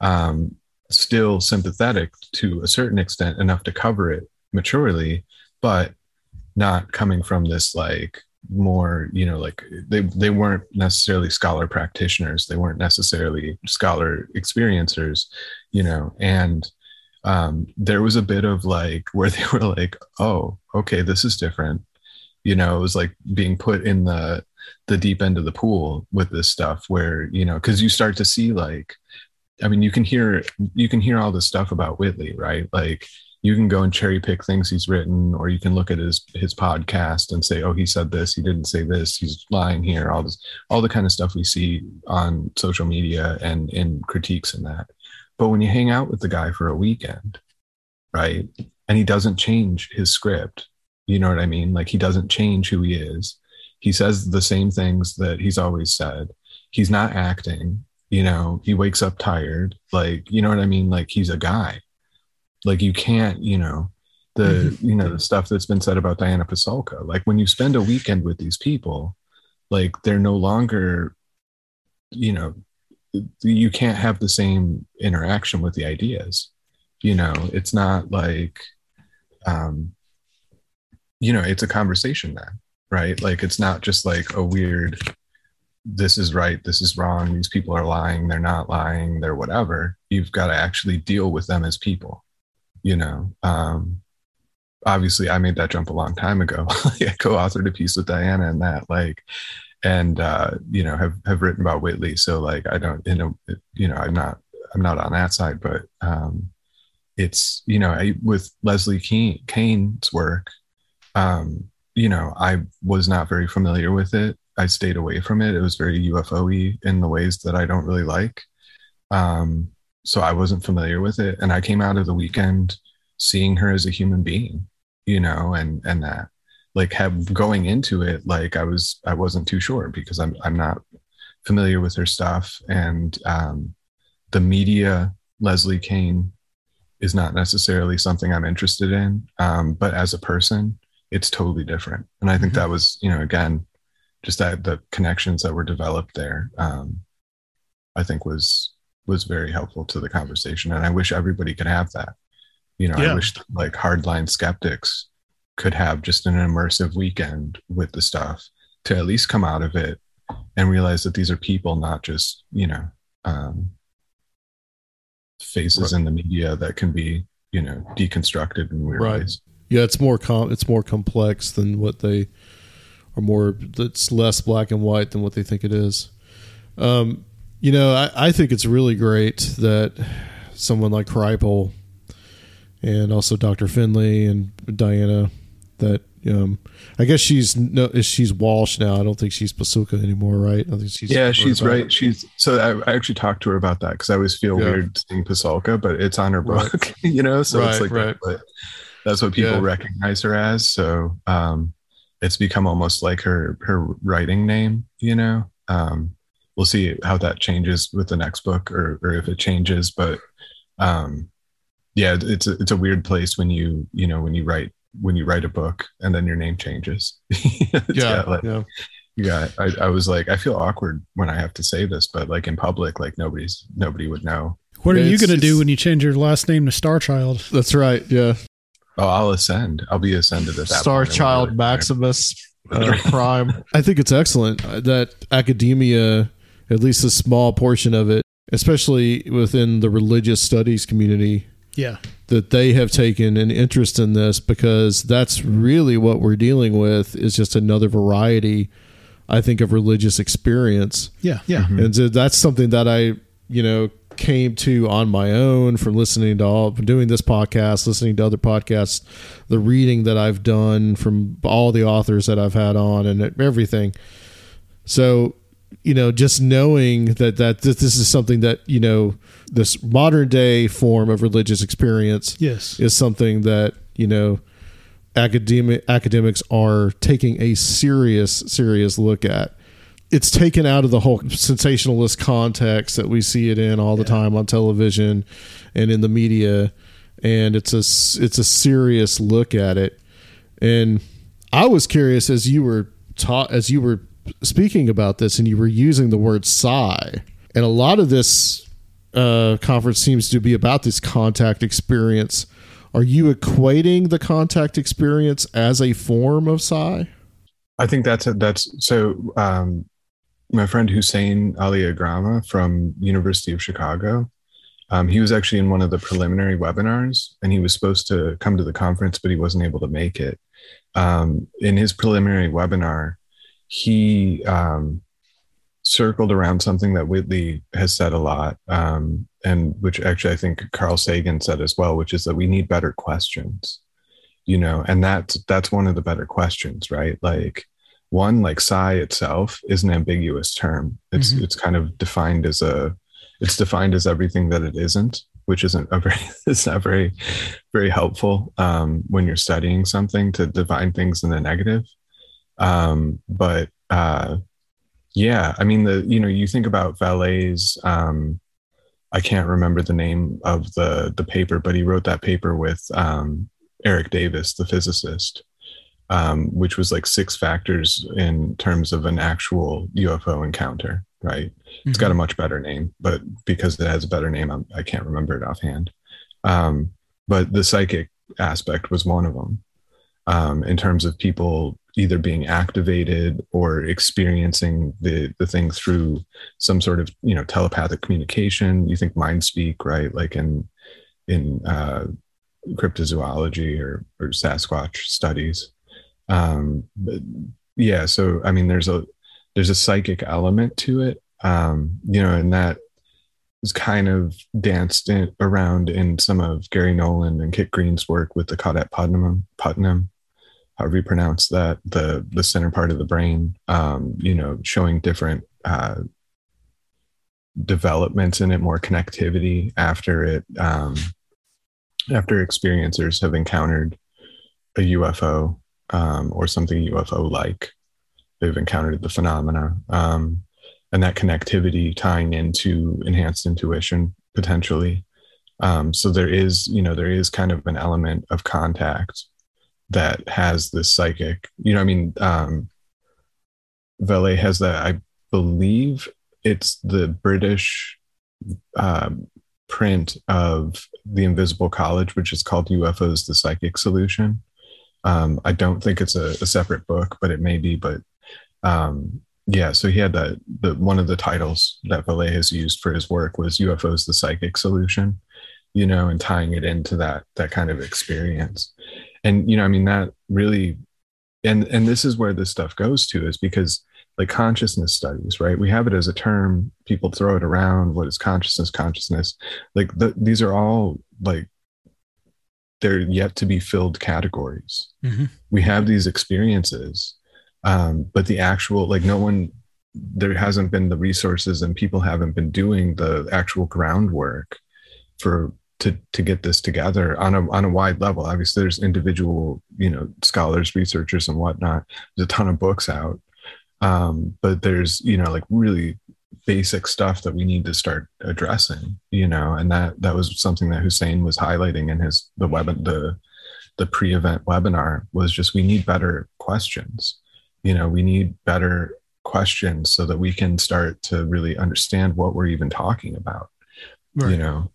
um still sympathetic to a certain extent enough to cover it maturely but not coming from this like more you know like they they weren't necessarily scholar practitioners. They weren't necessarily scholar experiencers you know? And um there was a bit of like where they were like oh okay this is different you know it was like being put in the the deep end of the pool with this stuff where you know because you start to see like i mean you can hear you can hear all this stuff about whitley right? Like you can go and cherry pick things he's written or you can look at his his podcast and say oh he said this he didn't say this he's lying here all this all the kind of stuff we see on social media and in critiques and that. But when you hang out with the guy for a weekend right and he doesn't change his script you know what i mean? Like he doesn't change who he is. He says the same things that he's always said. He's not acting you know? He wakes up tired. Like you know what i mean? Like he's a guy. Like you can't you know the you know the stuff that's been said about diana pasulka like when you spend a weekend with these people like they're no longer you know you can't have the same interaction with the ideas. You know it's not like um you know it's a conversation then right? Like it's not just like a weird this is right this is wrong these people are lying they're not lying they're whatever. You've got to actually deal with them as people you know? Um obviously i made that jump a long time ago. I co-authored a piece with diana and that like and uh you know have have written about whitley. So like i don't you know you know i'm not i'm not on that side but um it's you know I, with leslie Kean, kean's work um you know i was not very familiar with it. I stayed away from it. It was very ufo-y in the ways that i don't really like. Um so i wasn't familiar with it. And i came out of the weekend seeing her as a human being you know and and that like have going into it like i was i wasn't too sure because i'm i'm not familiar with her stuff. And um the media leslie kean is not necessarily something i'm interested in. Um but as a person it's totally different and i think that was you know again just that the connections that were developed there um i think was was very helpful to the conversation and i wish everybody could have that you know Yeah. i wish like hardline skeptics could have just an immersive weekend with the stuff to at least come out of it and realize that these are people not just you know um faces Right. in the media that can be you know deconstructed in weird Right. ways Yeah, it's more com- it's more complex than what they are more it's less black and white than what they think it is. Um, you know, I, I think it's really great that someone like Kripal and also Dr. Finley and Diana that um, I guess she's no she's Walsh now. I don't think she's Pasulka anymore, right? I think she's yeah, she's right. She's so I, I actually talked to her about that because I always feel Yeah. weird saying Pasulka, but it's on her Right. book, you know. So it's like right. but that's what people Yeah. recognize her as. So um, it's become almost like her her writing name, you know. Um, we'll see how that changes with the next book, or or if it changes. But um, yeah, it's a, it's a weird place when you you know when you write when you write a book and then your name changes. It's Yeah, like, yeah. yeah I, I was like i feel awkward when i have to say this but like in public like nobody's nobody would know What are you going to do when you change your last name to Starchild? That's right. Yeah. Oh, I'll ascend. I'll be ascended at that Star point. Child Maximus uh, Prime. I think it's excellent uh, that academia, at least a small portion of it, especially within the religious studies community, Yeah. that they have taken an interest in this because that's really what we're dealing with is just another variety, I think, of religious experience. Yeah. Yeah. And so that's something that I, you know, came to on my own from listening to all, doing this podcast, listening to other podcasts, the reading that I've done from all the authors that I've had on and everything. So, you know, just knowing that, that this this is something that, you know, this modern day form of religious experience Yes. is something that, you know, academic academics are taking a serious serious look at it's taken out of the whole sensationalist context that we see it in all the time on television and in the media and it's a s- it's a serious look at it. And i was curious as you were taught as you were speaking about this and you were using the word psi and a lot of this uh, conference seems to be about this contact experience. Are you equating the contact experience as a form of psi I think that's a, that's so. Um, my friend Hussein Ali Agrama from University of Chicago, um, he was actually in one of the preliminary webinars, and he was supposed to come to the conference, but he wasn't able to make it. Um, in his preliminary webinar, he um, circled around something that Whitley has said a lot, um, and which actually I think Carl Sagan said as well, which is that we need better questions you know and that's that's one of the better questions right like one like psi itself is an ambiguous term. It's Mhm. it's kind of defined as a it's defined as everything that it isn't which isn't a very it's not very very helpful um, when you're studying something to define things in the negative. Um, but uh, yeah i mean the you know you think about Vallée's um, i can't remember the name of the the paper but he wrote that paper with um, Eric Davis, the physicist, um, which was like six factors in terms of an actual UFO encounter, right? It's got a much better name, but because it has a better name, I'm, I can't remember it offhand. Um, but the psychic aspect was one of them um, in terms of people either being activated or experiencing the, the thing through some sort of, you know, telepathic communication. You think mind speak, right? Like in, in, uh, cryptozoology or, or Sasquatch studies. Um, yeah, so I mean, there's a there's a psychic element to it, um, you know, and that is kind of danced in, around in some of Garry Nolan and Kit Green's work with the Caudate Putnam, Putnam, however you pronounce that, the the center part of the brain, um, you know, showing different uh, developments in it, more connectivity after it. Um, after experiencers have encountered a UFO um, or something UFO like, they've encountered the phenomena. Um, and that connectivity tying into enhanced intuition potentially. Um, so there is, you know, there is kind of an element of contact that has this psychic, you know, I mean, um, has that, I believe it's the British um, print of the Invisible College, which is called UFOs: The Psychic Solution. Um, I don't think it's a, a, separate book, but it may be. But um, yeah, so he had that. The one of the titles that Vallée has used for his work was UFOs: The Psychic Solution. You know, and tying it into that that kind of experience, and you know, I mean, that really, and and this is where this stuff goes to is because like consciousness studies, right? We have it as a term. People throw it around. What is consciousness? Consciousness. Like the, these are all like they're yet to be filled categories. Mhm. We have these experiences, um, but the actual like no one there hasn't been the resources and people haven't been doing the actual groundwork for to to get this together on a on a wide level. Obviously, there's individual you know scholars, researchers, and whatnot. There's a ton of books out um, but there's you know like really basic stuff that we need to start addressing you know and that that was something that hussein was highlighting in his the web the the pre-event webinar was just we need better questions you know we need better questions so that we can start to really understand what we're even talking about Right. you know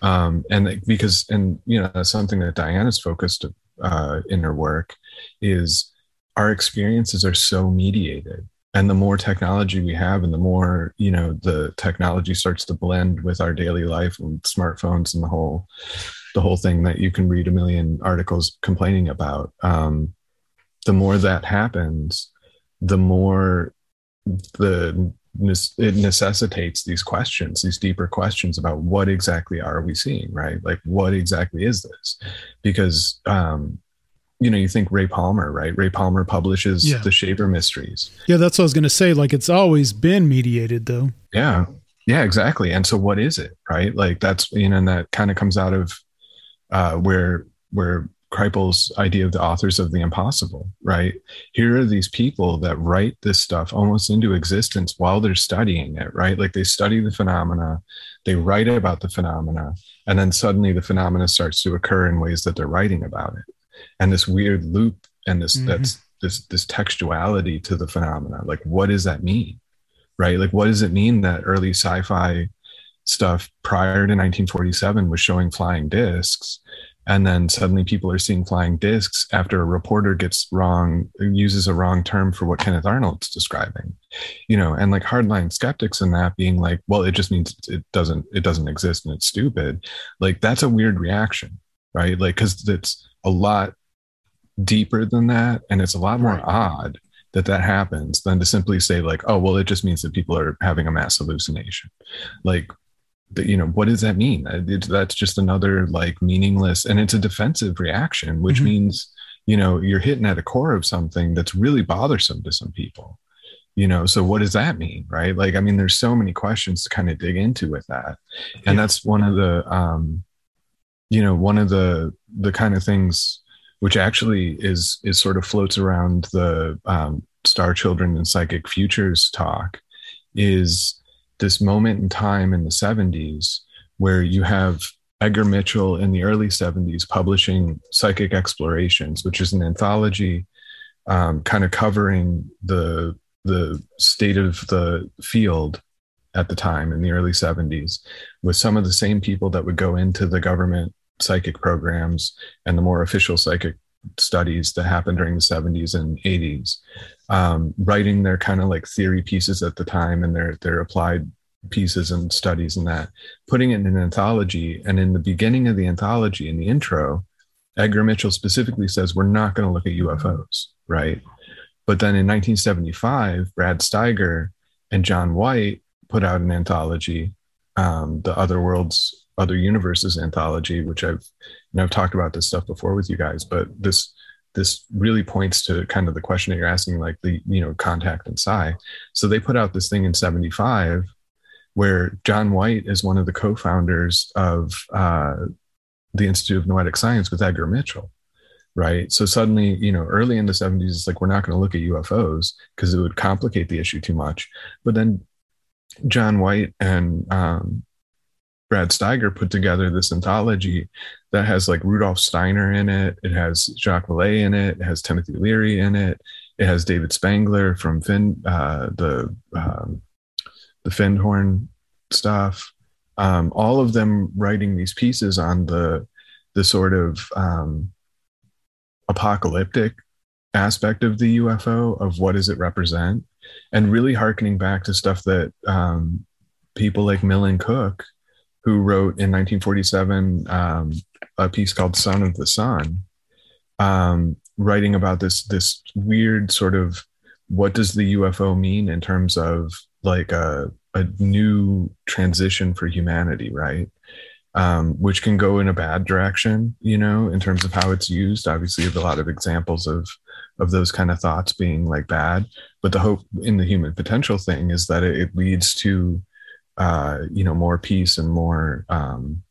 um and because and you know that's something that diana's focused uh in her work is our experiences are so mediated and the more technology we have and the more you know the technology starts to blend with our daily life and smartphones and the whole the whole thing that you can read a million articles complaining about um the more that happens the more the it necessitates these questions these deeper questions about what exactly are we seeing right? Like what exactly is this? Because um you know you think ray palmer right ray palmer publishes Yeah. the shaver mysteries Yeah, that's what I was going to say. Like it's always been mediated, though. yeah yeah exactly and so what is it right like that's you know and that kind of comes out of uh where where Kripal's idea of the authors of the impossible, right? Here are these people that write this stuff almost into existence while they're studying it, right? Like they study the phenomena, they write about the phenomena, and then suddenly the phenomena starts to occur in ways that they're writing about it. And this weird loop and this Mhm. that's this this textuality to the phenomena. Like what does that mean? Right? Like what does it mean that early sci-fi stuff prior to 1947 was showing flying discs and then suddenly people are seeing flying discs after a reporter gets wrong uses a wrong term for what kenneth arnold's describing you know and like hardline skeptics in that being like well it just means it doesn't it doesn't exist and it's stupid like that's a weird reaction right like because it's a lot deeper than that and it's a lot more Right. odd that that happens than to simply say like oh well it just means that people are having a mass hallucination like you know what does that mean it, that's just another like meaningless and it's a defensive reaction which Mhm. means you know you're hitting at a core of something that's really bothersome to some people you know so what does that mean right like i mean there's so many questions to kind of dig into with that and Yeah. that's one of the um you know one of the the kind of things which actually is is sort of floats around the um, star children and psychic futures talk is this moment in time in the 70s where you have edgar mitchell in the early 70s publishing psychic explorations which is an anthology um, kind of covering the the state of the field at the time in the early 70s with some of the same people that would go into the government psychic programs and the more official psychic studies that happened during the 70s and 80s um, writing their kind of like theory pieces at the time and their their applied pieces and studies and that. Putting it in an anthology and in the beginning of the anthology in the intro edgar mitchell specifically says we're not going to look at ufos right? But then in 1975 brad steiger and john white put out an anthology um, the other worlds other universes anthology which i've you know i've talked about this stuff before with you guys but this this really points to kind of the question that you're asking like the you know contact and psi so they put out this thing in 75 where john white is one of the co-founders of uh, the institute of noetic science with edgar mitchell right? So suddenly you know early in the 70s it's like we're not going to look at ufos because it would complicate the issue too much. But then john white and um, Brad Steiger put together this anthology that has like Rudolf Steiner in it. It has Jacques Vallée in it. It has Timothy Leary in it. It has David Spangler from Fin, uh, the um, the Findhorn stuff. Um, all of them writing these pieces on the the sort of um, apocalyptic aspect of the UFO of what does it represent, and really harkening back to stuff that um, people like Millen Cooke who wrote in 1947 um, a piece called "Son of the Sun," um, writing about this this weird sort of what does the UFO mean in terms of like a a new transition for humanity, right? Um, which can go in a bad direction, you know, in terms of how it's used. Obviously, a lot of examples of of those kind of thoughts being like bad. But the hope in the human potential thing is that it, it leads to uh, you know more peace and more um,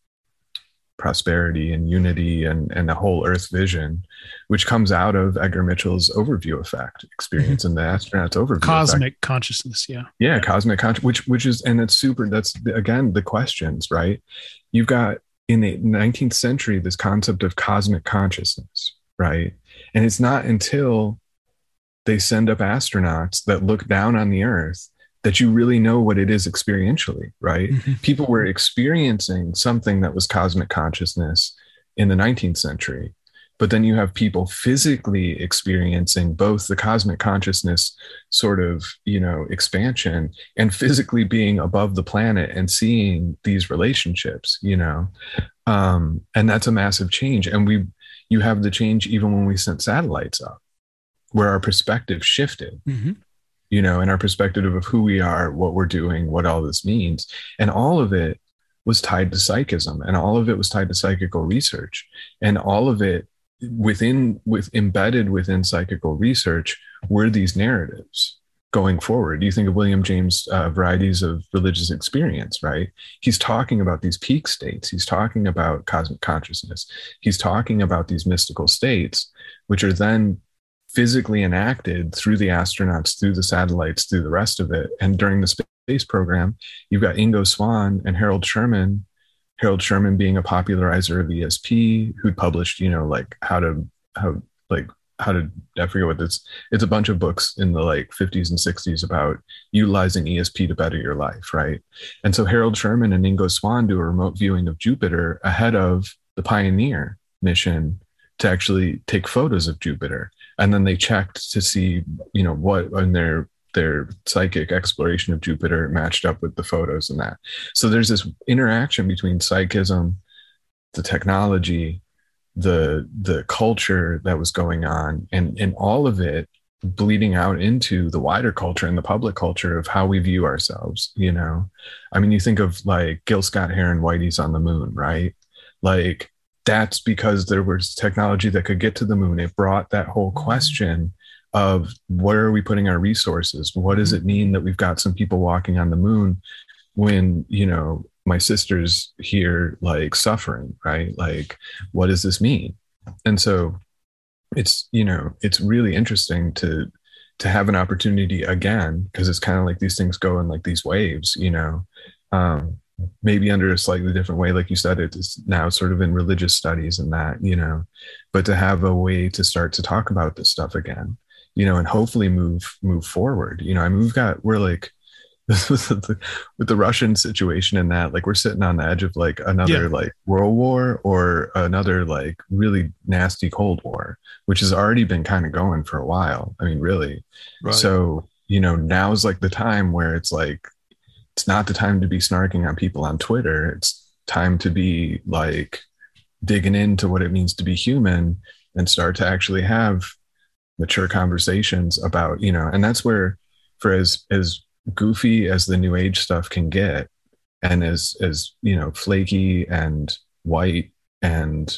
prosperity and unity and and a whole earth vision which comes out of edgar mitchell's overview effect experience and the astronauts overview effect. Cosmic consciousness. Yeah. yeah cosmic conscious which which is and it's super that's again the questions right you've got in the 19th century this concept of cosmic consciousness right and it's not until they send up astronauts that look down on the earth that you really know what it is experientially, right? Mhm. People were experiencing something that was cosmic consciousness in the 19th century. But then you have people physically experiencing both the cosmic consciousness sort of, you know, expansion and physically being above the planet and seeing these relationships, you know. Um, and that's a massive change. And we you have the change even when we sent satellites up, where our perspective shifted Mhm. You know, and our perspective of who we are, what we're doing, what all this means. And all of it was tied to psychism and all of it was tied to psychical research. And all of it within with embedded within psychical research were these narratives going forward. You think of William James' uh, varieties of religious experience, right? He's talking about these peak states. He's talking about cosmic consciousness. He's talking about these mystical states, which are then physically enacted through the astronauts, through the satellites, through the rest of it. And during the space program, you've got Ingo Swann and Harold Sherman. Harold Sherman being a popularizer of ESP, who'd published, you know, like how to how like how to I forget what this it's a bunch of books in the like 50s and 60s about utilizing ESP to better your life, right? And so Harold Sherman and Ingo Swann do a remote viewing of Jupiter ahead of the Pioneer mission to actually take photos of Jupiter. And then they checked to see, you know, what in their their psychic exploration of Jupiter matched up with the photos and that. So there's this interaction between psychism, the technology, the the culture that was going on, and and all of it bleeding out into the wider culture and the public culture of how we view ourselves. You know, I mean, you think of like Gil Scott Heron, Whitey's on the moon, right? Like that's because there was technology that could get to the moon. It brought that whole question of where are we putting our resources? What does it mean that we've got some people walking on the moon when, you know, my sister's here like suffering, right? Like, what does this mean? And so it's, you know, it's really interesting to to have an opportunity again, because it's kind of like these things go in like these waves, you know. Um, maybe under a slightly different way like you said it is now sort of in religious studies and that you know but to have a way to start to talk about this stuff again you know and hopefully move move forward. You know i mean we've got we're like with the, with the russian situation and that like we're sitting on the edge of like another Yeah. like world war or another like really nasty cold war which has already been kind of going for a while. I mean really. So, you know, now's like the time where it's like, it's not the time to be snarking on people on Twitter. It's time to be like digging into what it means to be human and start to actually have mature conversations about, you know, and that's where for as as goofy as the new age stuff can get and as as, you know, flaky and white and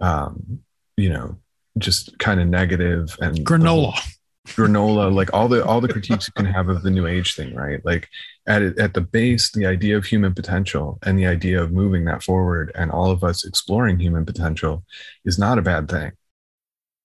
um, you know, just kind of negative and Granola. Granola like all the all the critiques you can have of the new age thing right? Like at at the base the idea of human potential and the idea of moving that forward and all of us exploring human potential is not a bad thing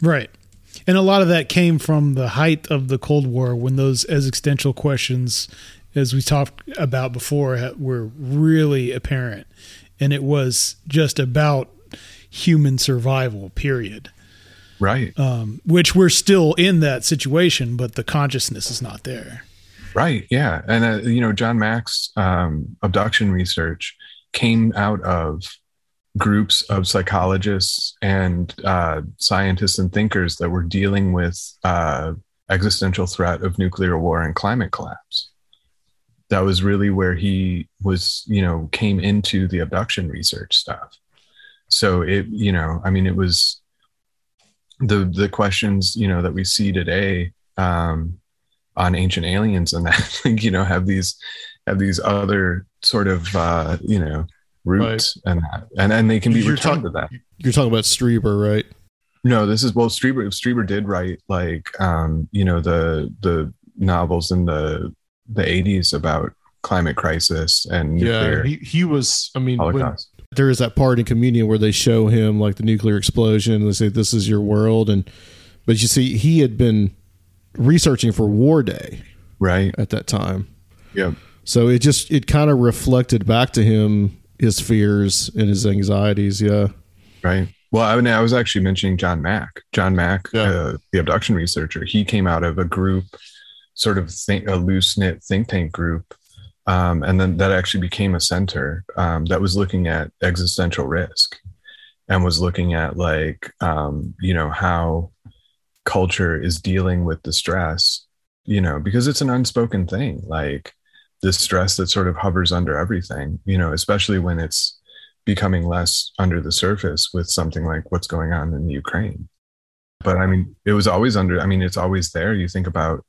Right. And a lot of that came from the height of the Cold War when those existential questions, as we talked about before, were really apparent. And it was just about human survival, period. right Um, which we're still in that situation, but the consciousness is not there. right yeah and uh, you know john mack's um, abduction research came out of groups of psychologists and uh, scientists and thinkers that were dealing with uh, existential threat of nuclear war and climate collapse. That was really where he was you know came into the abduction research stuff. So it you know i mean it was the the questions you know that we see today um on ancient aliens and that like, you know have these have these other sort of uh you know roots and that and and they can be You're returned talk- to that You're talking about Strieber, right? no this is well Strieber Strieber did write like um you know the the novels in the the 80s about climate crisis and nuclear Yeah, he, he was. I mean, when, there is that part in Communion where they show him like the nuclear explosion. And they say, "This is your world," and but you see, he had been researching for War Day right. at that time. Yeah. So it just it kind of reflected back to him his fears and his anxieties. Yeah, Right. Well, I, mean, I was actually mentioning John Mack. John Mack, Yeah. uh, the abduction researcher, he came out of a group, sort of think, a loose knit think tank group. Um, and then that actually became a center um, that was looking at existential risk and was looking at, like, um, you know, how culture is dealing with the stress, you know, because it's an unspoken thing, like this stress that sort of hovers under everything, you know, especially when it's becoming less under the surface with something like what's going on in the Ukraine. But I mean, it was always under, I mean, it's always there. You think about,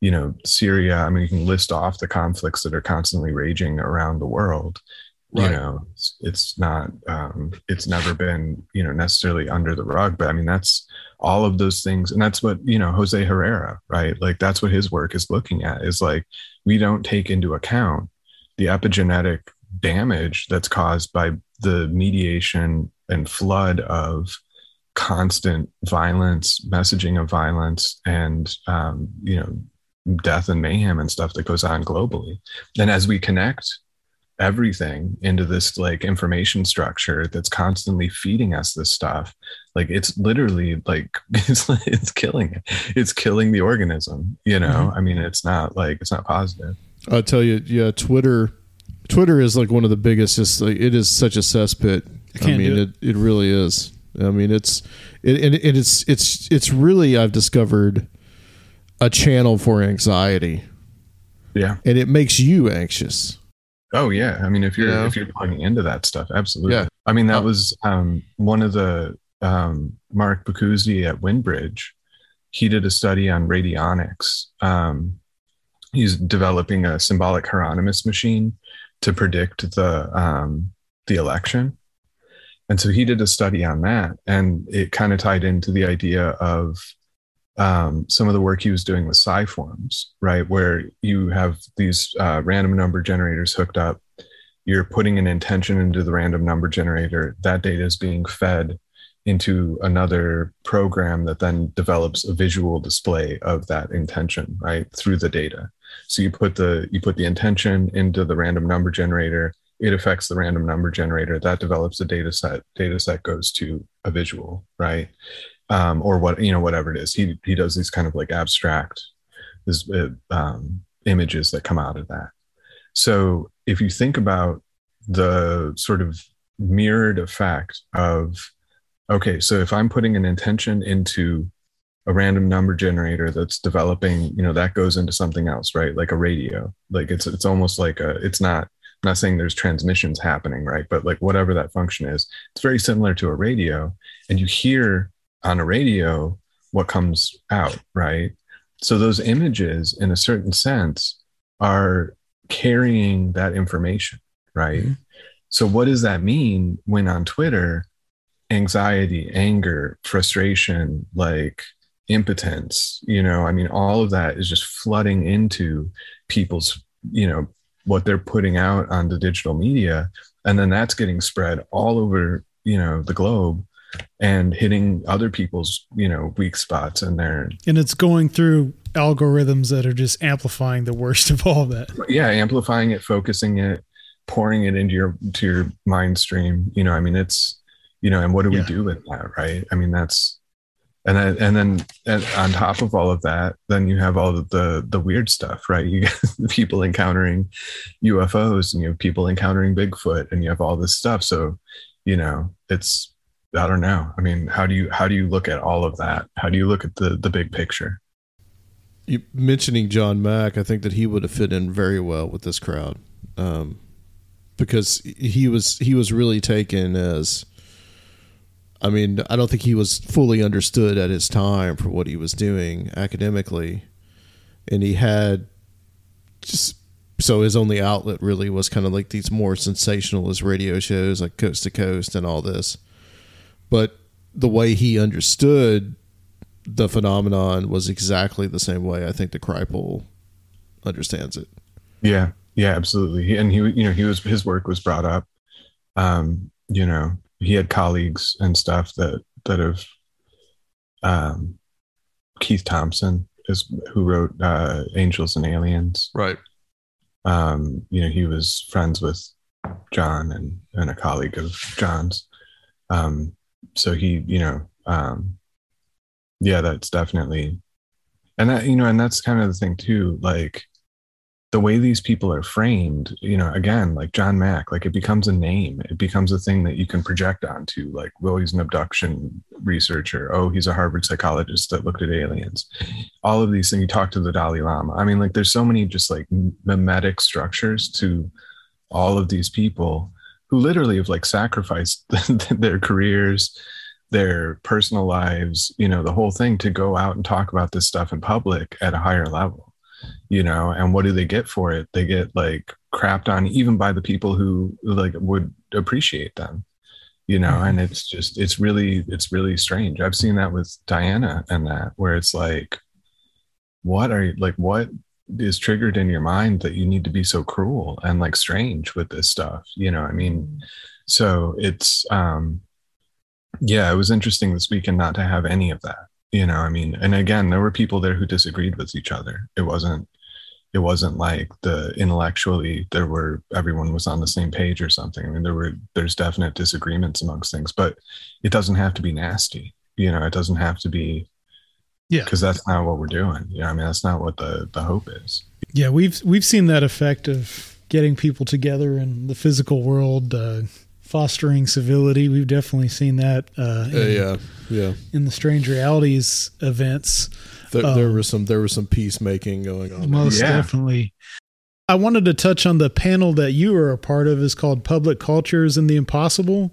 you know, Syria, I mean, you can list off the conflicts that are constantly raging around the world. You know, it's, it's not, um, it's never been, you know, necessarily under the rug, but I mean, that's all of those things. And that's what, you know, Jose Herrera, right? Like, that's what his work is looking at is like, we don't take into account the epigenetic damage that's caused by the mediation and flood of constant violence, messaging of violence, and um, you know, death and mayhem and stuff that goes on globally. And as we connect everything into this like information structure that's constantly feeding us this stuff, like it's literally like it's it's killing it. It's killing the organism. You know, mm-hmm. I mean, it's not like it's not positive. I'll tell you. Yeah, Twitter. Twitter is like one of the biggest. Just like it is such a cesspit. I, can't mean, do it. it really is. I mean, it's it, and it, it's it's it's really I've discovered a channel for anxiety, Yeah. and it makes you anxious. Oh yeah, I mean if you're You know? if you're plugging into that stuff, absolutely. Yeah. I mean that Oh. was um, one of the um, Mark Boccuzzi at Windbridge. He did a study on radionics. Um, he's developing a symbolic Hieronymus machine to predict the um, the election, and so he did a study on that, and it kind of tied into the idea of um, some of the work he was doing with forms, right? Where you have these uh, random number generators hooked up. You're putting an intention into the random number generator. That data is being fed into another program that then develops a visual display of that intention, right? Through the data. So you put the you put the intention into the random number generator. It affects the random number generator. That develops a data set. Data set goes to a visual, right? Um, or what you know whatever it is. He he does these kind of like abstract this, uh, um, images that come out of that. So if you think about the sort of mirrored effect of okay so if i'm putting an intention into a random number generator that's developing you know that goes into something else right? Like a radio. Like it's it's almost like a it's not I'm not saying there's transmissions happening right? But like whatever that function is it's very similar to a radio. And you hear on a radio what comes out, right? So those images, in a certain sense, are carrying that information, right? Mm-hmm. So what does that mean when on Twitter, anxiety, anger, frustration, like impotence, you know, I mean, all of that is just flooding into people's, you know, what they're putting out on the digital media. And then that's getting spread all over, you know, the globe and hitting other people's you know weak spots in there. And it's going through algorithms that are just amplifying the worst of all that. yeah amplifying it focusing it pouring it into your to your mind stream. You know i mean it's you know and what do we do with that right? I mean that's and then and then and on top of all of that then you have all the the weird stuff right? You get people encountering ufos and you have people encountering bigfoot and you have all this stuff. So you know it's i don't know. I mean how do you how do you look at all of that? How do you look at the the big picture? You mentioning John Mack, I think that he would have fit in very well with this crowd, um, because he was he was really taken as. I mean, I don't think he was fully understood at his time for what he was doing academically, and he had just so his only outlet really was kind of like these more sensationalist radio shows like Coast to Coast and all this, but the way he understood the phenomenon was exactly the same way I think the Kripal understands it. Yeah, yeah, absolutely. And he, you know, he was his work was brought up. Um, you know, he had colleagues and stuff that that have. Um, Keith Thompson is who wrote uh, Angels and Aliens. Right. Um, you know, he was friends with John and and a colleague of John's. Um, so he, you know, um, yeah, that's definitely, and that you know, and that's kind of the thing too. Like the way these people are framed, you know, again, like John Mack, like it becomes a name. It becomes a thing that you can project onto. Like, well, he's an abduction researcher. Oh, he's a Harvard psychologist that looked at aliens. All of these things. You talk to the Dalai Lama. I mean, like, there's so many just like mimetic structures to all of these people who literally have like sacrificed their careers their personal lives you know the whole thing to go out and talk about this stuff in public at a higher level you know? And what do they get for it? They get like crapped on even by the people who like would appreciate them you know? And it's just it's really it's really strange. I've seen that with diana and that where it's like what are you like what is triggered in your mind that you need to be so cruel and like strange with this stuff you know i mean? So it's um yeah it was interesting this weekend not to have any of that you know i mean? And again there were people there who disagreed with each other. It wasn't it wasn't like the intellectually there were everyone was on the same page or something. I mean there were there's definite disagreements amongst things but it doesn't have to be nasty you know? It doesn't have to be Yeah. because that's not what we're doing you know i mean that's not what the the hope is Yeah, we've we've seen that effect of getting people together in the physical world, uh, fostering civility. We've definitely seen that uh, Uh, in, yeah, yeah. in the Strange Realities events. There, there Um, was some there was some peacemaking going on. Most Yeah. definitely. I wanted to touch on the panel that you were a part of. is called "Public Cultures and the Impossible."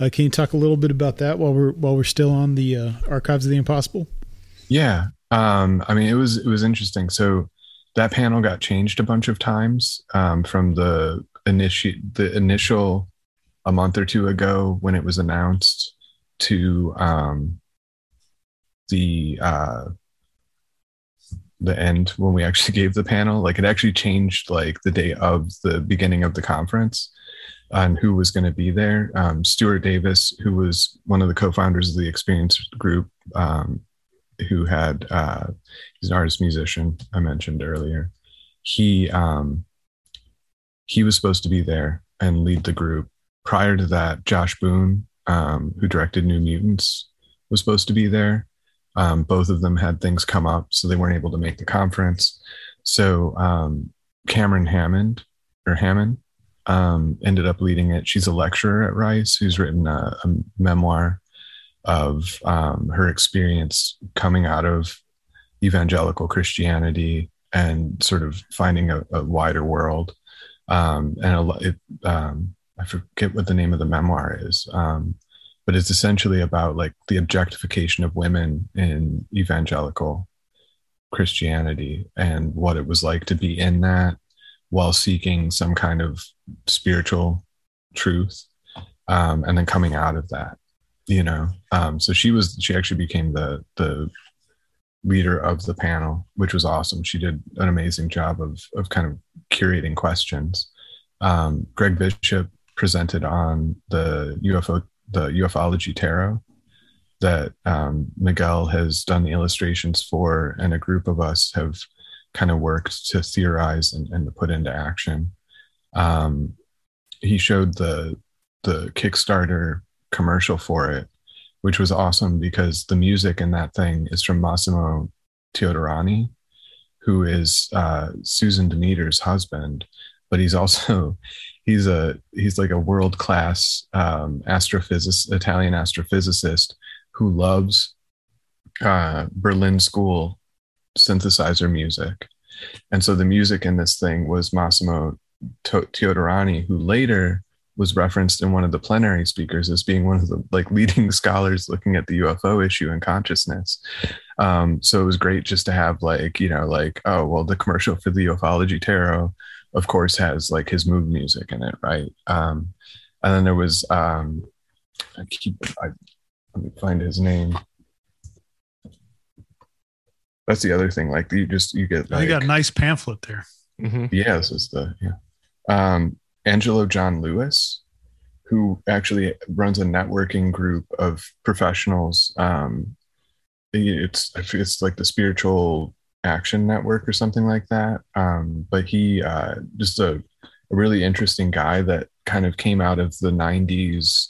Uh, can you talk a little bit about that while we're while we're still on the uh, Archives of the Impossible? Yeah. Um, I mean, it was it was interesting. So that panel got changed a bunch of times um, from the initial the initial a month or two ago when it was announced to um, the uh, the end when we actually gave the panel. Like it actually changed like the day of the beginning of the conference on who was going to be there. Um, Stuart Davis, who was one of the co-founders of the Experience Group, um, who had uh, he's an artist musician I mentioned earlier. He um, he was supposed to be there and lead the group. Prior to that, Josh Boone, um, who directed New Mutants, was supposed to be there. Um, both of them had things come up, so they weren't able to make the conference. So um, Cameron Hammond or Hammond um, ended up leading it. She's a lecturer at Rice who's written a, a memoir of um, her experience coming out of evangelical Christianity and sort of finding a, a wider world. Um, and a, it, um, I forget what the name of the memoir is, um, but it's essentially about like the objectification of women in evangelical Christianity and what it was like to be in that while seeking some kind of spiritual truth um, and then coming out of that you know um, so she was she actually became the the leader of the panel which was awesome. She did an amazing job of of kind of curating questions. Um, greg bishop presented on the ufo the ufology tarot that um, miguel has done the illustrations for and a group of us have kind of worked to theorize and, and to put into action. Um, he showed the the kickstarter commercial for it, which was awesome because the music in that thing is from Massimo Teodorani, who is uh, Susan Demeter's husband, but he's also he's a he's like a world class um, astrophysicist, Italian astrophysicist who loves uh, Berlin School synthesizer music, and so the music in this thing was Massimo Teodorani, who later was referenced in one of the plenary speakers as being one of the like leading scholars looking at the UFO issue and consciousness. Um, so it was great just to have like you know like oh well the commercial for the ufology tarot of course has like his mood music in it right um, and then there was um, I keep I, let me find his name that's the other thing. Like you just you get I like got a nice pamphlet there. Mm-hmm. yeah, this is the yeah. Um, Angelo John Lewis, who actually runs a networking group of professionals. Um, it's it's like the spiritual action network or something like that. Um, but he uh, just a, a really interesting guy that kind of came out of the '90s,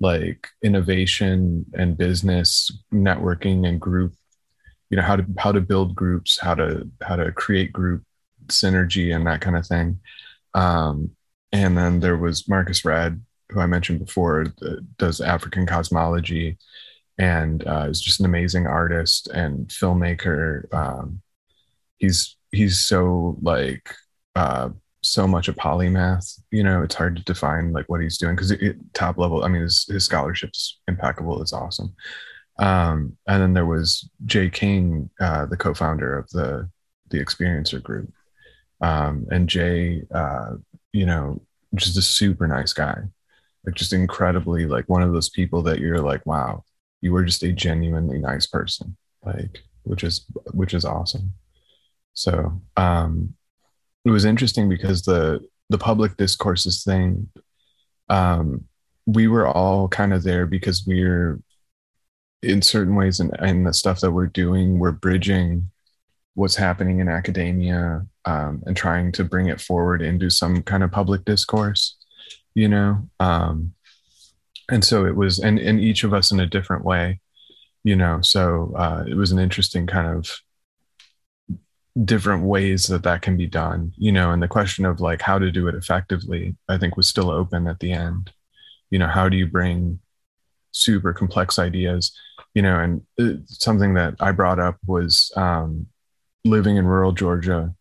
like innovation and business networking and group. You know how to how to build groups, how to how to create group synergy and that kind of thing. Um, and then there was Marcus Red, who I mentioned before, does African cosmology and uh, is just an amazing artist and filmmaker. Um, he's he's so like uh, so much a polymath. You know, it's hard to define like what he's doing because top level. I mean, his his scholarship's impeccable. It's awesome. Um, and then there was Jay King, uh, the co-founder of the the Experiencer Group, um, and Jay, uh, you know, just a super nice guy, like just incredibly like one of those people that you're like, wow, you were just a genuinely nice person, like which is which is awesome. So um, it was interesting because the the public discourses thing, um, we were all kind of there because we're in certain ways and in, the stuff that we're doing, we're bridging what's happening in academia um, and trying to bring it forward into some kind of public discourse, you know. Um, and so it was, and and each of us in a different way, you know. So uh, it was an interesting kind of different ways that that can be done, you know. And the question of like how to do it effectively, I think, was still open at the end. You know, how do you bring super complex ideas? You know, and uh, something that I brought up was um, living in rural Georgia,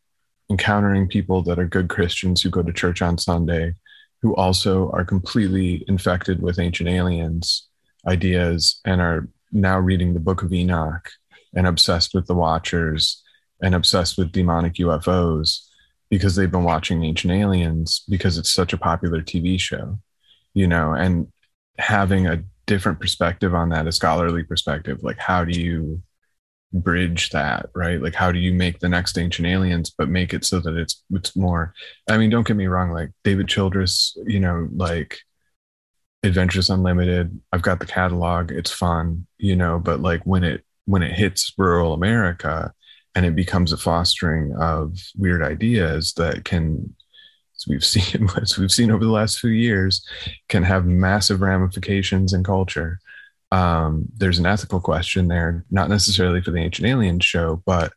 encountering people that are good Christians who go to church on Sunday, who also are completely infected with ancient aliens ideas and are now reading the book of Enoch and obsessed with the Watchers and obsessed with demonic UFOs because they've been watching Ancient Aliens because it's such a popular TV show, you know, and having a different perspective on that, a scholarly perspective, like how do you bridge that right? Like how do you make the next ancient aliens but make it so that it's it's more i mean don't get me wrong like david childress you know like adventures unlimited i've got the catalog it's fun you know but like when it when it hits rural america and it becomes a fostering of weird ideas that can as we've seen as we've seen over the last few years can have massive ramifications in culture um, there's an ethical question there, not necessarily for the Ancient Aliens show, but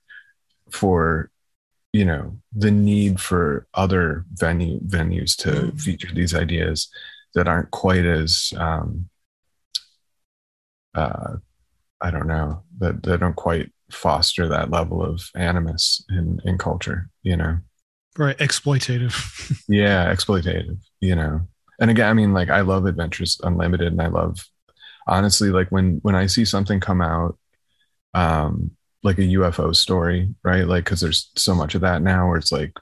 for you know the need for other venue venues to feature these ideas that aren't quite as um, uh, I don't know that that don't quite foster that level of animus in in culture. You know, Right. Exploitative. yeah, exploitative. You know, and again, I mean, like I love Adventures Unlimited, and I love honestly like when when i see something come out um like a ufo story right? Like because there's so much of that now where it's like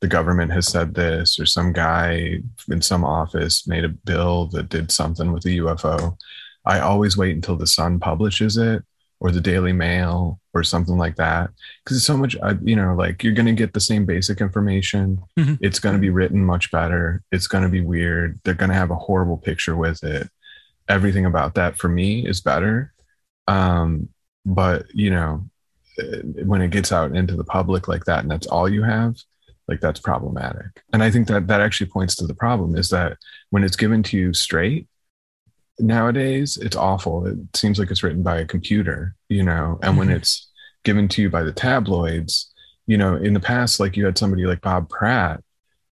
the government has said this or some guy in some office made a bill that did something with a ufo i always wait until the sun publishes it or the daily mail or something like that because it's so much uh, you know like you're going to get the same basic information. Mhm. it's going to be written much better. It's going to be weird. They're going to have a horrible picture with it everything about that for me is better. Um, but you know, uh, when it gets out into the public like that, and that's all you have, like that's problematic. And I think that that actually points to the problem is that when it's given to you straight nowadays, it's awful. It seems like it's written by a computer, you know, and when Mhm. it's given to you by the tabloids, you know, in the past, like you had somebody like Bob Pratt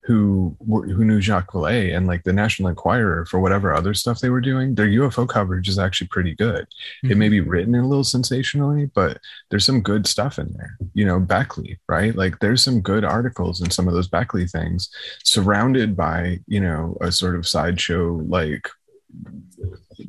who who knew Jacques Vallée and like the National Enquirer for whatever other stuff they were doing, their UFO coverage is actually pretty good. It may be mm-hmm. written a little sensationally, but there's some good stuff in there. You know, Beckley, right? Like there's some good articles in some of those Beckley things, surrounded by you know a sort of sideshow like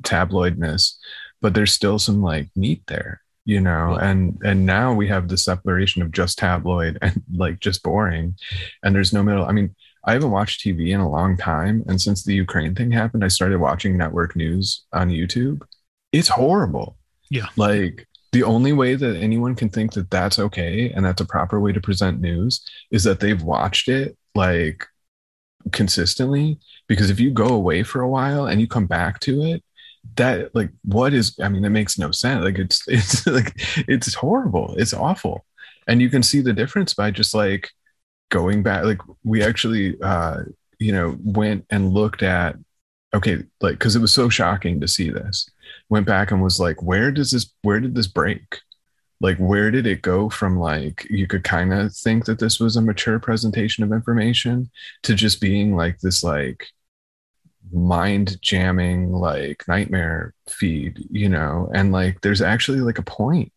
tabloidness, but there's still some like meat there you know and and now we have the separation of just tabloid and like just boring and there's no middle i mean i haven't watched tv in a long time and since the ukraine thing happened i started watching network news on youtube. It's horrible. Yeah. like the only way that anyone can think that that's okay and that's a proper way to present news is that they've watched it like consistently because if you go away for a while and you come back to it that like what is i mean that makes no sense. Like it's it's like it's horrible. It's awful. And you can see the difference by just like going back like we actually uh you know went and looked at okay like because it was so shocking to see this. Went back and was like where does this where did this break? Like where did it go from like you could kind of think that this was a mature presentation of information to just being like this like mind jamming like nightmare feed you know? And like there's actually like a point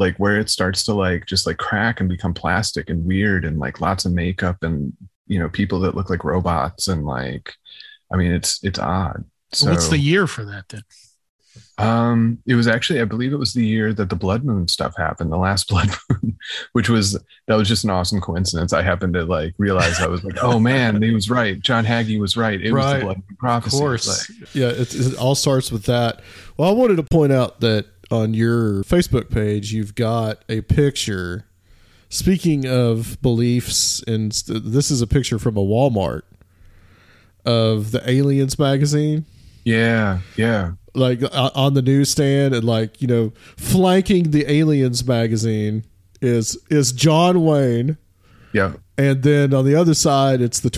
like where it starts to like just like crack and become plastic and weird and like lots of makeup and you know people that look like robots and like i mean it's it's odd so What's the year for that then? um it was actually i believe it was the year that the blood moon stuff happened the last blood moon which was that was just an awesome coincidence i happened to like realize i was like oh man he was right john hagee was right it was the blood moon prophecy Of course. Like, yeah, it, it all starts with that. Well, I wanted to point out that on your Facebook page, you've got a picture. Speaking of beliefs, and st- this is a picture from a Walmart of the Aliens magazine, yeah yeah. Like uh, on the newsstand, and like you know, flanking the Aliens magazine is is John Wayne, yeah. And then on the other side, it's the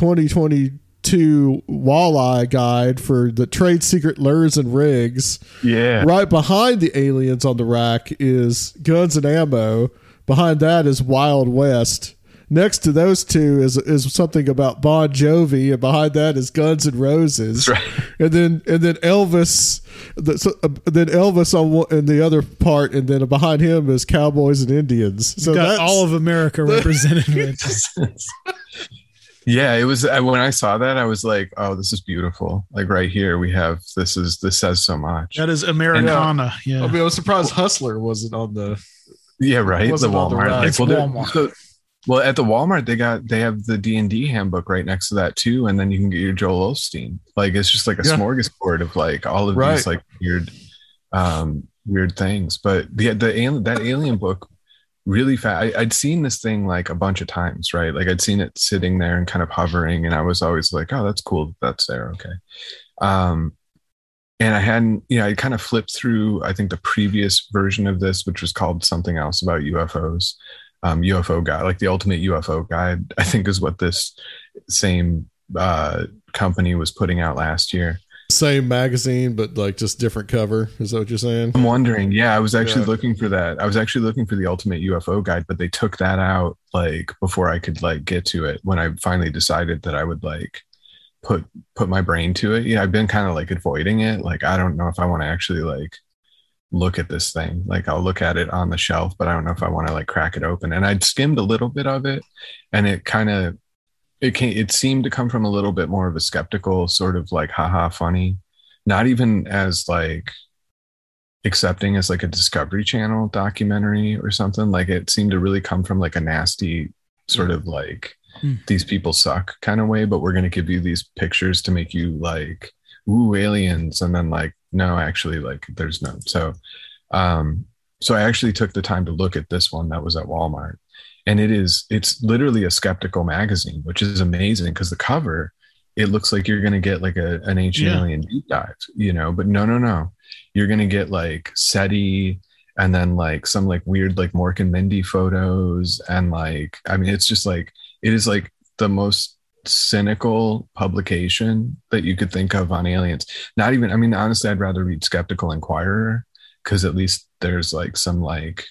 2022 walleye guide for the trade secret lures and rigs. yeah Right behind the aliens on the rack is guns and ammo. Behind that is Wild West. Next to those two is is something about Bon Jovi, and behind that is Guns N' Roses. That's right. And then and then Elvis, the, so, uh, then Elvis on one, in the other part, and then behind him is Cowboys and Indians. So Got that's all of America represented with yeah it was when i saw that i was like oh this is beautiful like right here we have this is this says so much that is Americana. Yeah. I mean, I was surprised Hustler wasn't on the. yeah right the wasn't the walmart rack. like, It's well, Walmart. so- well at the walmart they got they have the d&d handbook right next to that too and then you can get your joel osteen like it's just like a Yeah. smorgasbord of like all of Right. these like weird um weird things but the the alien that alien book really fast i'd seen this thing like a bunch of times right? Like i'd seen it sitting there and kind of hovering and i was always like oh that's cool that that's there okay. Um and i hadn't you know i kind of flipped through i think the previous version of this which was called something else about ufos um, UFO guide, like the ultimate UFO guide, I think is what this same uh, company was putting out last year. Same magazine, but like just different cover. Is that what you're saying? I'm wondering, yeah, I was actually Yeah. looking for that. I was actually looking for the ultimate UFO guide, but they took that out like before I could like get to it. When I finally decided that I would like put put my brain to it. Yeah, I've been kind of like avoiding it. Like I don't know if I want to actually like look at this thing. Like I'll look at it on the shelf, but I don't know if I want to like crack it open. And I'd skimmed a little bit of it, and it kind of it came, it seemed to come from a little bit more of a skeptical sort of like haha funny, not even as like accepting as like a Discovery Channel documentary or something. Like it seemed to really come from like a nasty sort of like Hmm. these people suck kind of way, but we're going to give you these pictures to make you like, ooh, aliens. And then like, no, actually, like there's no. So, um, so I actually took the time to look at this one that was at Walmart. And it is, it's literally a skeptical magazine, which is amazing because the cover, it looks like you're going to get like a, an ancient Yeah. alien deep dive, you know, but no, no, no. You're going to get like SETI and then like some like weird like Mork and Mindy photos. And like, I mean, it's just like, it is like the most cynical publication that you could think of on aliens. Not even, I mean, honestly, I'd rather read Skeptical Inquirer because at least there's like some like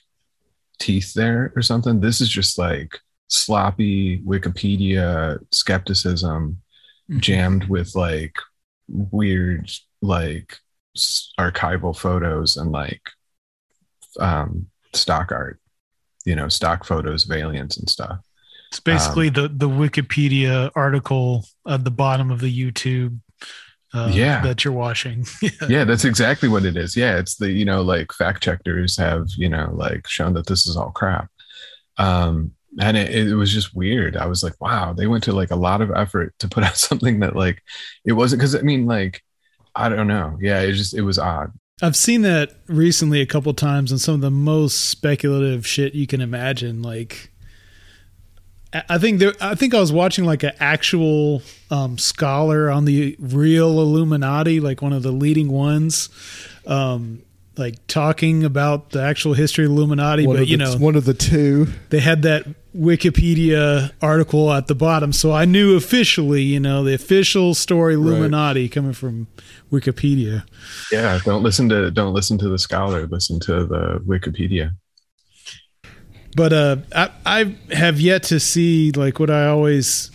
teeth there or something. This is just like sloppy Wikipedia skepticism jammed with like weird like archival photos and like um stock art you know stock photos of aliens and stuff It's basically Um, the the Wikipedia article at the bottom of the YouTube. Uh, Yeah. that you're watching. yeah that's exactly what it is yeah it's the you know like fact checkers have you know like shown that this is all crap um and it, it was just weird i was like wow they went to like a lot of effort to put out something that like it wasn't because i mean like i don't know yeah it just it was odd I've seen that recently a couple times, and some of the most speculative shit you can imagine. Like, I I think there. I think I was watching like an actual um, scholar on the real Illuminati, like one of the leading ones, um, like talking about the actual history of Illuminati. One but of you the, know, one of the two. they had that Wikipedia article at the bottom, so I knew officially, you know, the official story Illuminati coming from Wikipedia. Yeah, don't listen to don't listen to the scholar. Listen to the Wikipedia. But uh, I, I have yet to see like what I always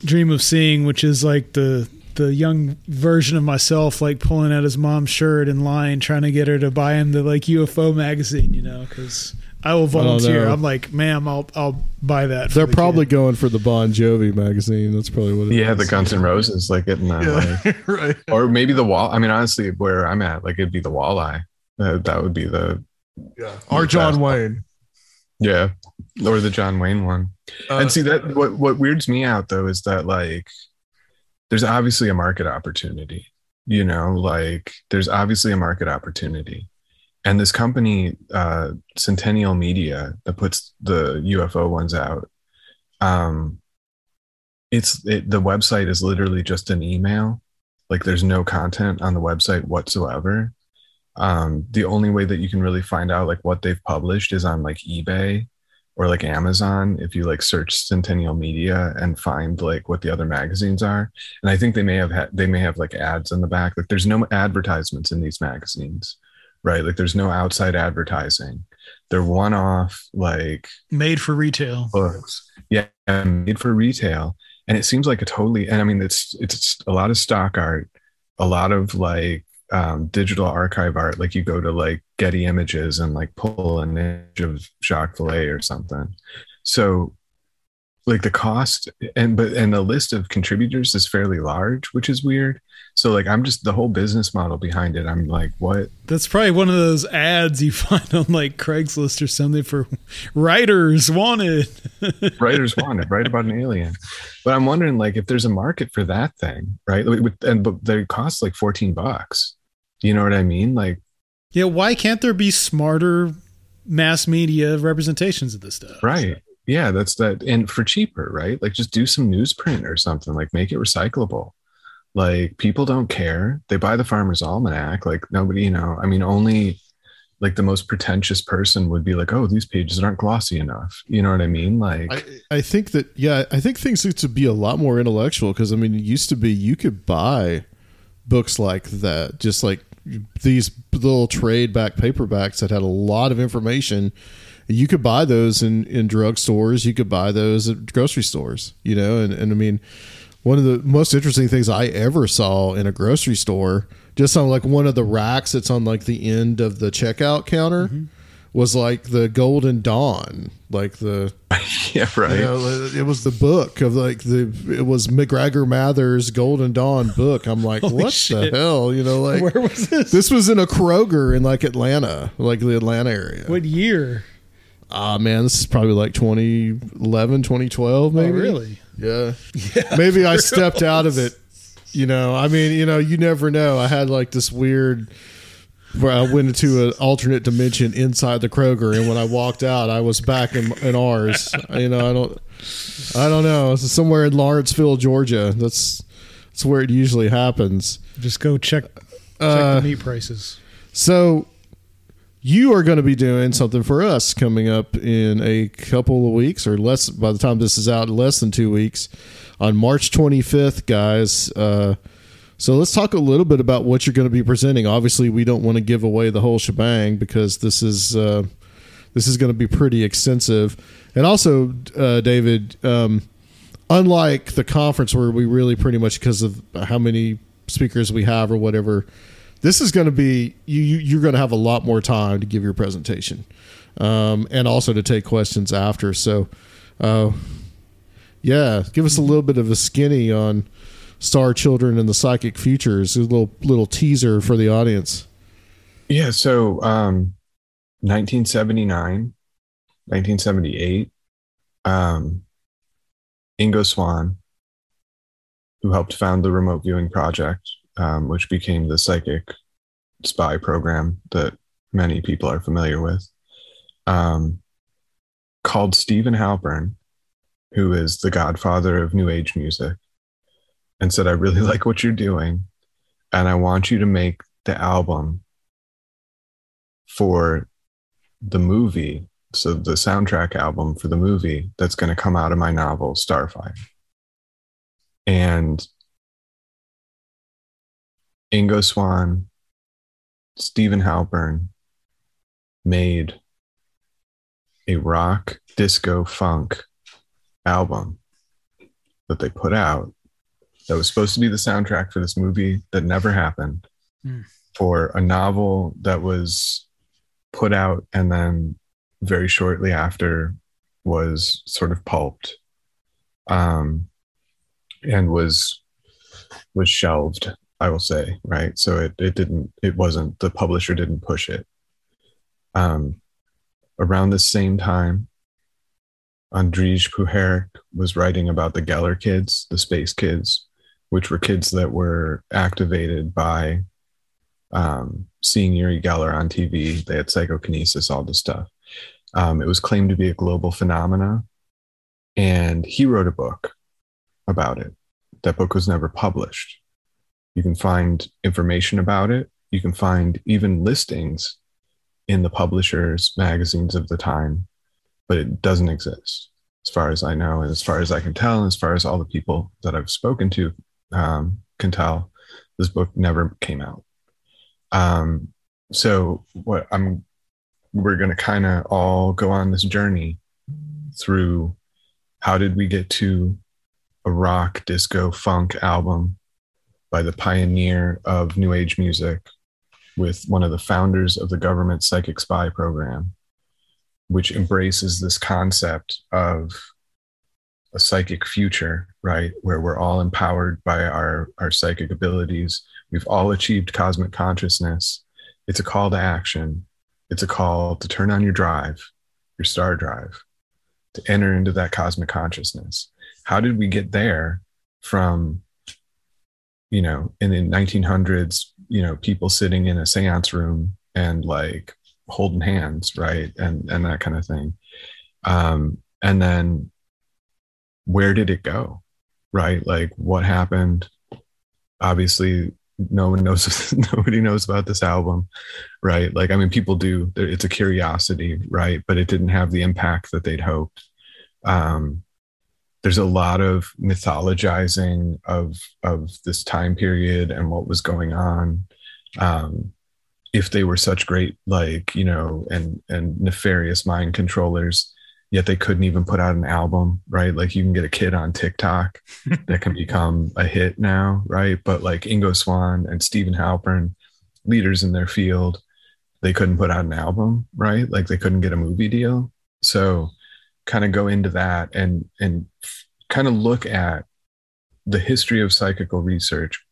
dream of seeing, which is like the the young version of myself, like pulling out his mom's shirt in line, trying to get her to buy him the like UFO magazine, you know, because I will volunteer. know. I'm like, ma'am, I'll I'll buy that. for They're the probably kid." going for the Bon Jovi magazine. That's probably what it Yeah, the. Guns N' Roses, like getting that, like- right. or maybe the wall. I mean, honestly, where I'm at, like it'd be the walleye. Uh, that would be the Yeah, Or John Wayne. Yeah, or the John Wayne one. Uh, and see that what what weirds me out though is that like there's obviously a market opportunity you know? Like there's obviously a market opportunity. And this company uh centennial media that puts the ufo ones out um it's it, the website is literally just an email. Like there's no content on the website whatsoever um the only way that you can really find out like what they've published is on like ebay or like Amazon if you like search Centennial Media and find like what the other magazines are. And I think they may have had they may have like ads in the back. Like there's no advertisements in these magazines, right? Like there's no outside advertising. They're one-off like made for retail. books. Yeah, made for retail. And it seems like a totally and I mean it's it's a lot of stock art, a lot of like um, digital archive art. Like you go to like Getty Images and like pull an image of Jacques Vallée or something. So like the cost and but and the list of contributors is fairly large, which is weird. So like I'm just the whole business model behind it. I'm like, what? That's probably one of those ads you find on like Craigslist or something for writers wanted. writers wanted write about an alien but i'm wondering like if there's a market for that thing right and but they cost like 14 bucks you know what i mean? Like yeah, why can't there be smarter mass media representations of this stuff? right. Yeah that's that and for cheaper right? Like just do some newsprint or something like make it recyclable. Like people don't care. They buy the farmer's almanac like nobody you know i mean only like the most pretentious person would be like oh these pages aren't glossy enough. You know what i mean? Like I, I think that yeah, I think things need to be a lot more intellectual because I mean, it used to be you could buy books like that, just like these little trade back paperbacks that had a lot of information. You could buy those in in drugstores. You could buy those at grocery stores. You know, and and I mean, one of the most interesting things I ever saw in a grocery store, just on like one of the racks that's on like the end of the checkout counter. Mm-hmm. Was like the Golden Dawn, like the yeah right you know, it was the book of like the it was MacGregor Mathers Golden Dawn book. I'm like, what shit. the hell? You know, like Where was this? this was in a Kroger in like Atlanta, like the Atlanta area. What year? Ah, man, this is probably like 2011, 2012, maybe. Oh, really? Yeah. Maybe I stepped out of it. You know, I mean, you know, you never know. I had like this weird where I went into an alternate dimension inside the Kroger, and when I walked out, I was back in, in ours. You know, I don't, I don't know. It's somewhere in Lawrenceville, Georgia. That's that's where it usually happens. Just go check check Uh, the meat prices. So you are going to be doing something for us coming up in a couple of weeks or less by the time this is out less than two weeks on march 25th guys uh, so let's talk a little bit about what you're going to be presenting. Obviously we don't want to give away the whole shebang because this is uh, this is going to be pretty extensive. And also uh, david um, unlike the conference where we really pretty much because of how many speakers we have or whatever this is going to be you, you you're going to have a lot more time to give your presentation um, and also to take questions after. So uh, yeah give us a little bit of a skinny on star children and the psychic futures a little little teaser for the audience. Yeah, so um 1979, 1978, um Ingo Swann, who helped found the remote viewing project, um, which became the psychic spy program that many people are familiar with, um, called Stephen Halpern, who is the godfather of New Age music, and said, I really like what you're doing, and I want you to make the album for the movie. So, the soundtrack album for the movie that's going to come out of my novel, Starfire. And Ingo Swann, Stephen Halpern made a rock, disco, funk album that they put out that was supposed to be the soundtrack for this movie that never happened, mm. for a novel that was put out and then very shortly after was sort of pulped um, and was was shelved i will say right so it, it didn't it wasn't the publisher didn't push it um, around the same time Andrija Puharich was writing about the geller kids the space kids which were kids that were activated by um, seeing Uri Geller on TV. They had psychokinesis, all this stuff. Um, it was claimed to be a global phenomena. And he wrote a book about it. That book was never published. You can find information about it. You can find even listings in the publishers' magazines of the time, but it doesn't exist as far as I know, and as far as I can tell, and as far as all the people that I've spoken to um, can tell, this book never came out. Um, so what I'm, we're going to kind of all go on this journey through how did we get to a rock, disco, funk album by the pioneer of New Age music with one of the founders of the government psychic spy program, which embraces this concept of a psychic future, right? Where we're all empowered by our, our psychic abilities We've all achieved cosmic consciousness. It's a call to action. It's a call to turn on your drive, your star drive, to enter into that cosmic consciousness. How did we get there from, you know, in the 1900s, you know, people sitting in a seance room and like holding hands, right? And, and that kind of thing. Um, and then where did it go? Right? Like what happened? Obviously, no one knows nobody knows about this album right like i mean people do it's a curiosity right but it didn't have the impact that they'd hoped um, there's a lot of mythologizing of of this time period and what was going on um, if they were such great like you know and and nefarious mind controllers yet they couldn't even put out an album, right? Like you can get a kid on TikTok that can become a hit now, right? But like Ingo Swann and Stephen Halpern, leaders in their field, they couldn't put out an album, right? Like they couldn't get a movie deal. So kind of go into that and and kind of look at the history of psychical research,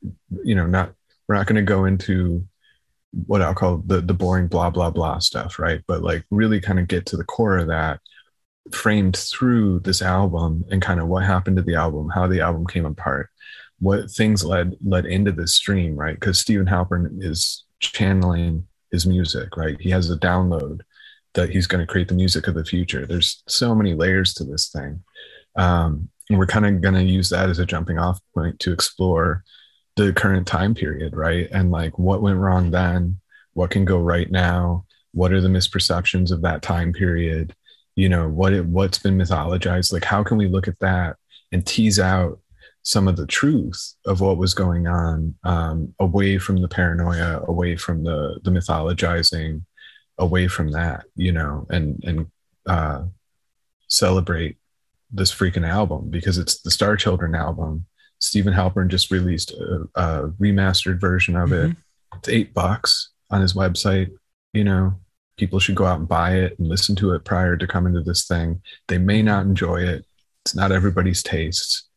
you know, not we're not going to go into what I'll call the the boring blah blah blah stuff, right? But like really kind of get to the core of that framed through this album and kind of what happened to the album, how the album came apart, what things led led into this stream, right? Because Stephen Halpern is channeling his music, right? He has a download that he's going to create the music of the future. There's so many layers to this thing. Um, and we're kind of going to use that as a jumping off point to explore the current time period, right? And like what went wrong then, what can go right now, what are the misperceptions of that time period, you know what it what's been mythologized like how can we look at that and tease out some of the truth of what was going on um, away from the paranoia away from the the mythologizing away from that you know and and uh, celebrate this freaking album because it's the star children album. Stephen halpern just released a, a remastered version of mm-hmm. it it's eight bucks on his website you know people should go out and buy it and listen to it prior to coming to this thing. They may not enjoy it. It's not everybody's taste.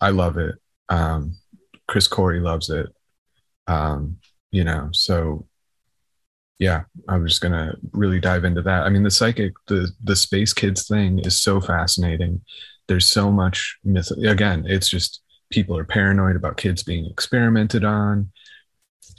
I love it. Um, Chris Corey loves it. Um, you know, so yeah, I'm just gonna really dive into that. I mean, the psychic, the the space kids thing is so fascinating. There's so much myth. Again, it's just people are paranoid about kids being experimented on.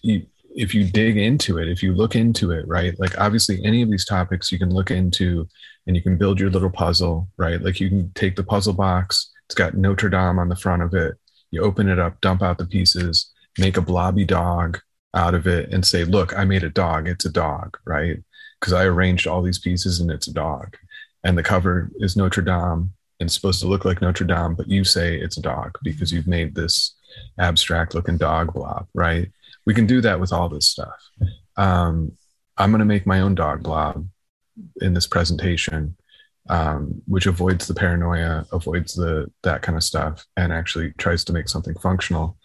You, if you dig into it, if you look into it, right? Like obviously any of these topics you can look into and you can build your little puzzle, right? Like you can take the puzzle box, it's got Notre Dame on the front of it. You open it up, dump out the pieces, make a blobby dog out of it and say, look, I made a dog. It's a dog, right? Because I arranged all these pieces and it's a dog. And the cover is Notre Dame and it's supposed to look like Notre Dame, but you say it's a dog because you've made this abstract looking dog blob, right? We can do that with all this stuff. Um, I'm going to make my own dog blob in this presentation, um, which avoids the paranoia, avoids the that kind of stuff, and actually tries to make something functional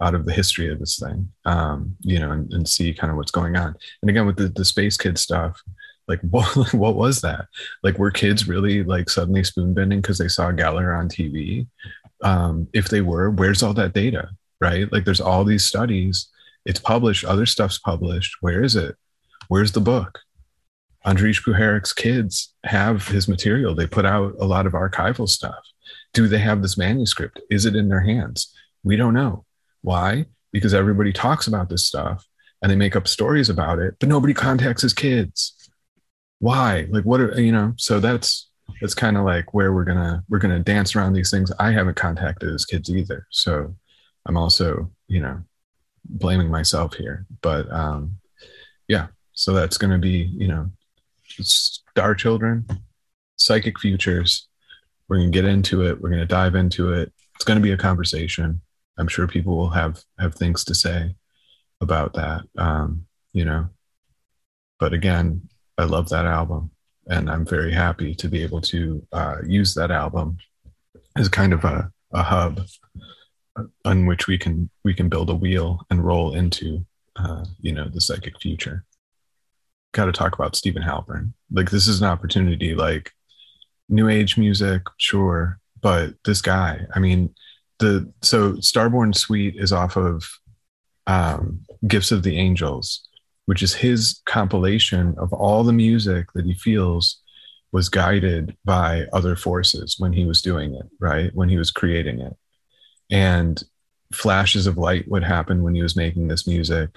out of the history of this thing, um, you know, and, and, see kind of what's going on. And again, with the, the space kid stuff, like what, what was that? Like, were kids really like suddenly spoon bending because they saw Geller on TV? Um, if they were, where's all that data? Right? Like, there's all these studies. It's published. Other stuff's published. Where is it? Where's the book? Andrija Puharich's kids have his material. They put out a lot of archival stuff. Do they have this manuscript? Is it in their hands? We don't know. Why? Because everybody talks about this stuff and they make up stories about it, but nobody contacts his kids. Why? Like what are you know? So that's that's kind of like where we're gonna we're gonna dance around these things. I haven't contacted his kids either. So I'm also, you know, blaming myself here. But um yeah, so that's gonna be, you know, star children, psychic futures. We're gonna get into it, we're gonna dive into it. It's gonna be a conversation I'm sure people will have have things to say about that. Um, you know, but again, I love that album, and I'm very happy to be able to uh, use that album as kind of a, a hub on which we can we can build a wheel and roll into uh, you know the psychic future. Got to talk about stephen Halpern. Like this is an opportunity. Like new age music, sure, but this guy. I mean, the so Starborn Suite is off of um, Gifts of the Angels, which is his compilation of all the music that he feels was guided by other forces when he was doing it, right? When he was creating it. And flashes of light would happen when he was making this music.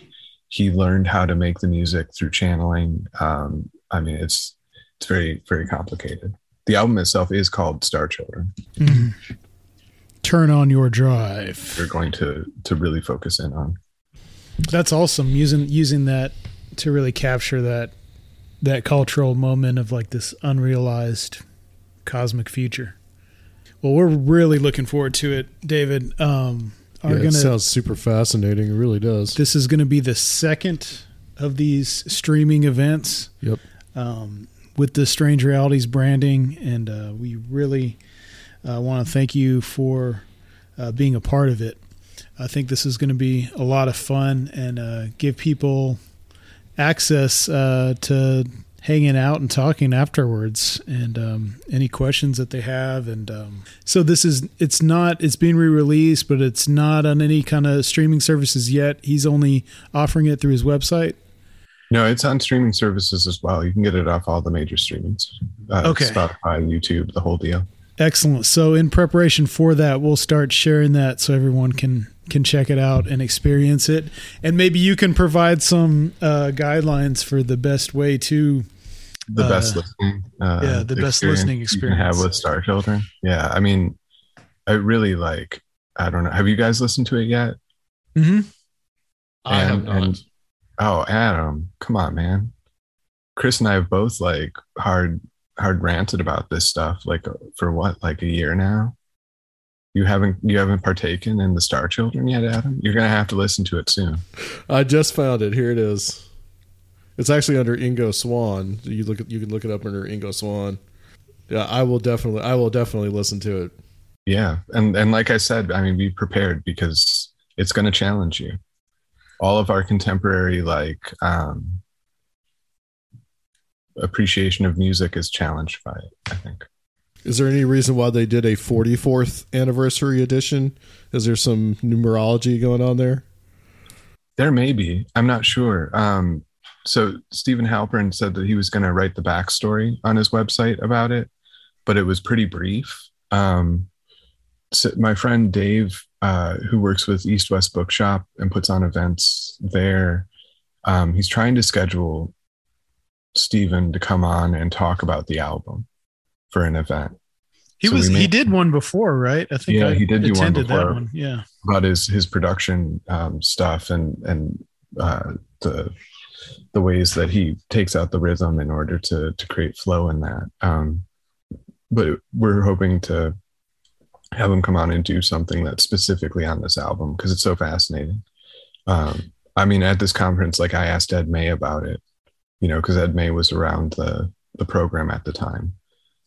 He learned how to make the music through channeling. Um, I mean, it's it's very very complicated. The album itself is called Star Children. Mm-hmm turn on your drive. You're going to to really focus in on. That's awesome using using that to really capture that that cultural moment of like this unrealized cosmic future. Well, we're really looking forward to it, David. Um, yeah, gonna, it sounds super fascinating. It really does. This is going to be the second of these streaming events. Yep. Um, with the Strange Realities branding, and uh, we really I want to thank you for uh, being a part of it. I think this is going to be a lot of fun and uh, give people access uh, to hanging out and talking afterwards and um, any questions that they have and um, so this is it's not it's being re-released but it's not on any kind of streaming services yet. He's only offering it through his website? No it's on streaming services as well. You can get it off all the major streamings uh, okay. Spotify youtube the whole deal. Excellent. So in preparation for that, we'll start sharing that so everyone can can check it out and experience it. And maybe you can provide some uh, guidelines for the best way to the uh, best listening. Uh, yeah, the best listening experience you can have with Star Children. Yeah, I mean, I really like. I don't know. Have you guys listened to it yet? Hmm. I have not. And, oh, Adam, come on, man. Chris and I have both like hard hard ranted about this stuff like for what like a year now you haven't you haven't partaken in the star children yet adam you're gonna have to listen to it soon i just found it here it is it's actually under ingo Swann. you look at you can look it up under ingo Swann. yeah i will definitely i will definitely listen to it yeah and and like i said i mean be prepared because it's going to challenge you all of our contemporary like um appreciation of music is challenged by it, I think. Is there any reason why they did a 44th anniversary edition? Is there some numerology going on there? There may be. I'm not sure. Um, so Stephen Halpern said that he was going to write the backstory on his website about it, but it was pretty brief. Um, so my friend Dave, uh, who works with East West Bookshop and puts on events there, um, he's trying to schedule Stephen to come on and talk about the album for an event. He So was we he did one before, right? I think Yeah, I he did do one attended that before. one. Yeah. about his his production um, stuff and and uh, the the ways that he takes out the rhythm in order to to create flow in that. Um, but we're hoping to have him come on and do something that's specifically on this album because it's so fascinating. Um, I mean, at this conference, like I asked Ed May about it, you know, because Ed May was around the the program at the time.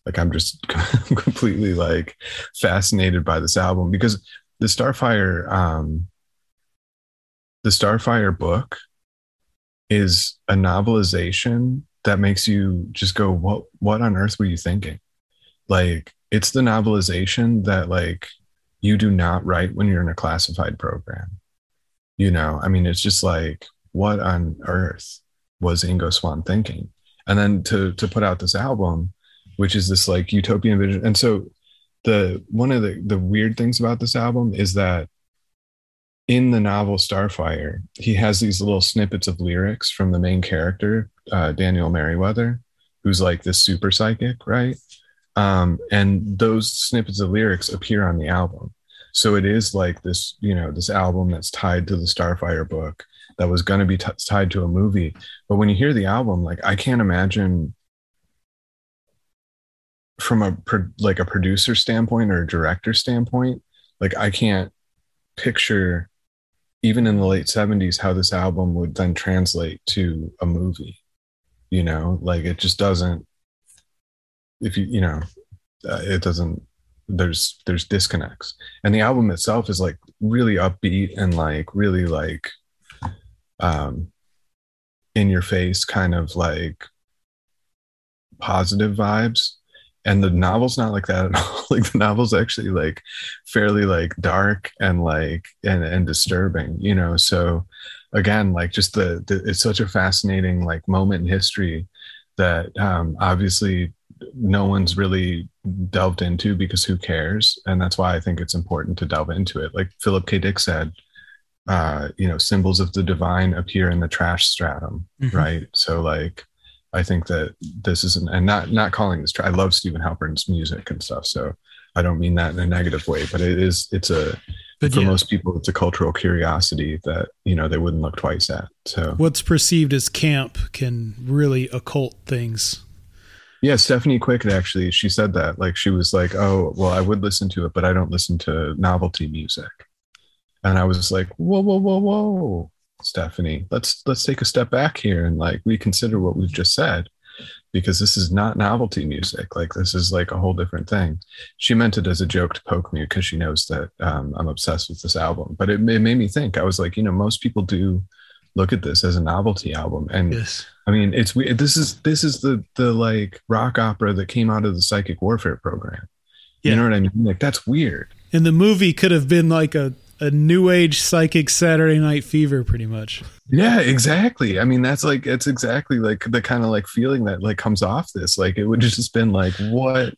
Like I'm just completely like fascinated by this album because the Starfire um the Starfire book is a novelization that makes you just go what what on earth were you thinking? Like it's the novelization that like you do not write when you're in a classified program. You know i mean it's just like what on earth was ingo Swann thinking? And then to to put out this album which is this like utopian vision. And so the one of the the weird things about this album is that in the novel Starfire, he has these little snippets of lyrics from the main character, uh, Daniel Merriweather, who's like this super psychic, right? Um, and those snippets of lyrics appear on the album. So it is like this, you know, this album that's tied to the Starfire book that was going to be t- tied to a movie. But when you hear the album, like I can't imagine from a pro- like a producer standpoint or a director standpoint, like I can't picture even in the late 70s how this album would then translate to a movie you know? Like it just doesn't if you you know uh, it doesn't there's there's disconnects. And the album itself is like really upbeat and like really like um in your face kind of like positive vibes and the novel's not like that at all. Like the novel's actually like fairly like dark and like and, and disturbing you know? So again like just the, the it's such a fascinating like moment in history that um obviously no one's really delved into because who cares? And that's why i think it's important to delve into it. Like philip k. Dick said uh you know symbols of the divine appear in the trash stratum Mhm. right? So like i think that this isn't and not not calling this i love stephen halpern's music and stuff so i don't mean that in a negative way but it is it's a But for yeah, most people it's a cultural curiosity that you know they wouldn't look twice at so. What's perceived as camp can really occult things. yeah stephanie quick actually she said that like she was like oh well i would listen to it but i don't listen to novelty music. And i was like whoa whoa whoa whoa stephanie let's let's take a step back here and like reconsider what we've just said because this is not novelty music like this is like a whole different thing she meant it as a joke to poke me because she knows that um, i'm obsessed with this album but it, it made me think i was like you know most people do look at this as a novelty album and Yes. I mean, it's weird. This is this is the the like rock opera that came out of the psychic warfare program. Yeah. You know what I mean? Like that's weird. And the movie could have been like a, a new age psychic Saturday night fever, pretty much. Yeah, exactly. I mean, that's like it's exactly like the kind of like feeling that like comes off this. Like it would just been like what,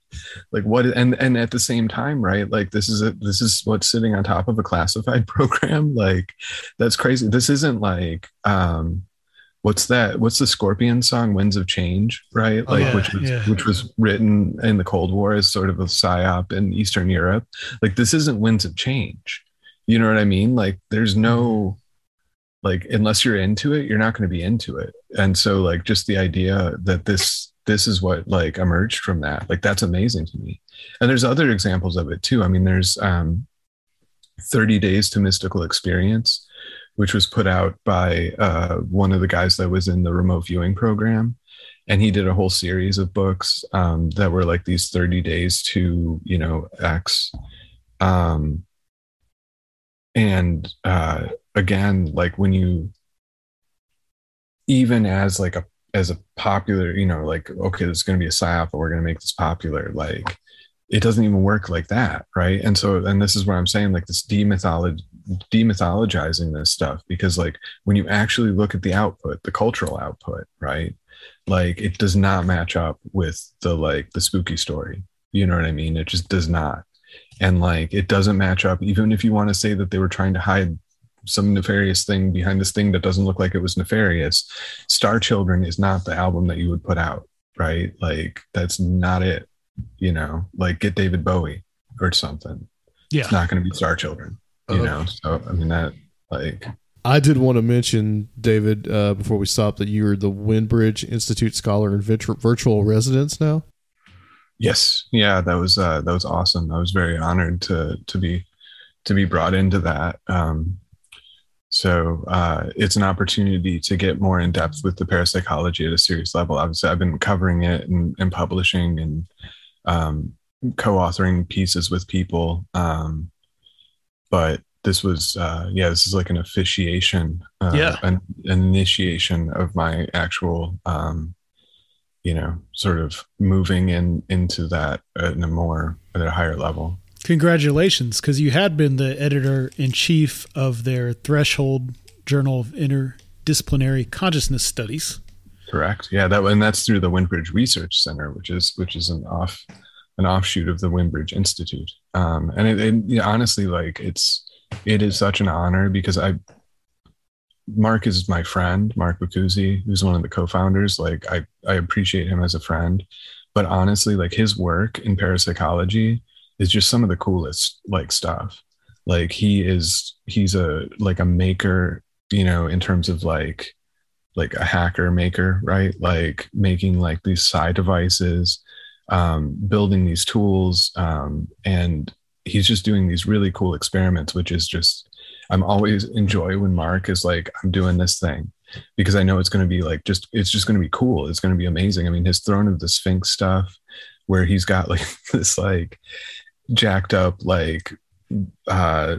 like what, and and at the same time, right? Like this is a this is what's sitting on top of a classified program. Like that's crazy. This isn't like um what's that what's the scorpion song winds of change right Oh, like yeah, which was yeah. which was written in the cold war as sort of a psyop in eastern europe like this isn't winds of change you know what i mean? Like there's no like unless you're into it you're not going to be into it. And so like just the idea that this this is what like emerged from that like that's amazing to me. And there's other examples of it too. I mean there's um 30 days to mystical experience which was put out by uh, one of the guys that was in the remote viewing program. And he did a whole series of books um, that were like these 30 days to you know x. Um, and uh, again like when you even as like a as a popular you know like okay there's going to be a psyop but we're going to make this popular like it doesn't even work like that right? And so and this is what i'm saying like this demythology demythologizing this stuff because like when you actually look at the output the cultural output right? Like it does not match up with the like the spooky story. You know what i mean? It just does not and like it doesn't match up even if you want to say that they were trying to hide some nefarious thing behind this thing that doesn't look like it was nefarious. Star Children is not the album that you would put out, right? Like that's not it. You know, like get David Bowie or something. Yeah. It's not going to be Star Children. You Uh, know, so I mean that like I did want to mention, David, uh, before we stop, that you're the Windbridge Institute Scholar and virtual residence now. Yes, yeah, that was uh, that was awesome. I was very honored to to be to be brought into that. Um, so uh, it's an opportunity to get more in depth with the parapsychology at a serious level. Obviously, I've been covering it and, and publishing and um, co-authoring pieces with people, um, but this was uh, yeah, this is like an officiation, uh, Yeah. an, an initiation of my actual um, you know, sort of moving in into that in a more at a higher level. Congratulations, because you had been the editor in chief of their Threshold Journal of Interdisciplinary Consciousness Studies. Correct. Yeah, that and that's through the Windbridge Research Center, which is which is an off an offshoot of the Windbridge Institute. Um, and it, it honestly, like it's it is such an honor because I Mark is my friend, Mark Boccuzzi, who's one of the co-founders. Like I I appreciate him as a friend, but honestly, like his work in parapsychology is just some of the coolest like stuff. Like he is he's a like a maker, you know, in terms of like like a hacker maker, right? Like making like these side devices, um, building these tools, um, and he's just doing these really cool experiments, which is just I'm always enjoy when Mark is like, I'm doing this thing because I know it's going to be like just it's just going to be cool. It's going to be amazing. I mean, his Throne of the Sphinx stuff, where he's got like this like jacked up like uh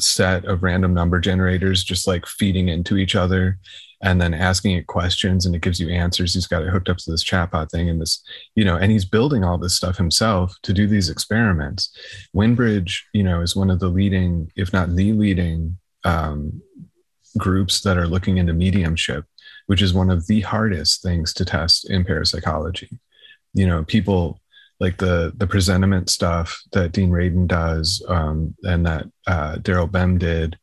set of random number generators just like feeding into each other and then asking it questions and it gives you answers. He's got it hooked up to this chatbot thing and this, you know, and he's building all this stuff himself to do these experiments. Windbridge, you know, is one of the leading, if not the leading, um, groups that are looking into mediumship, which is one of the hardest things to test in parapsychology. You know, people like the the presentiment stuff that Dean Radin does, um, and that uh, Daryl Bem did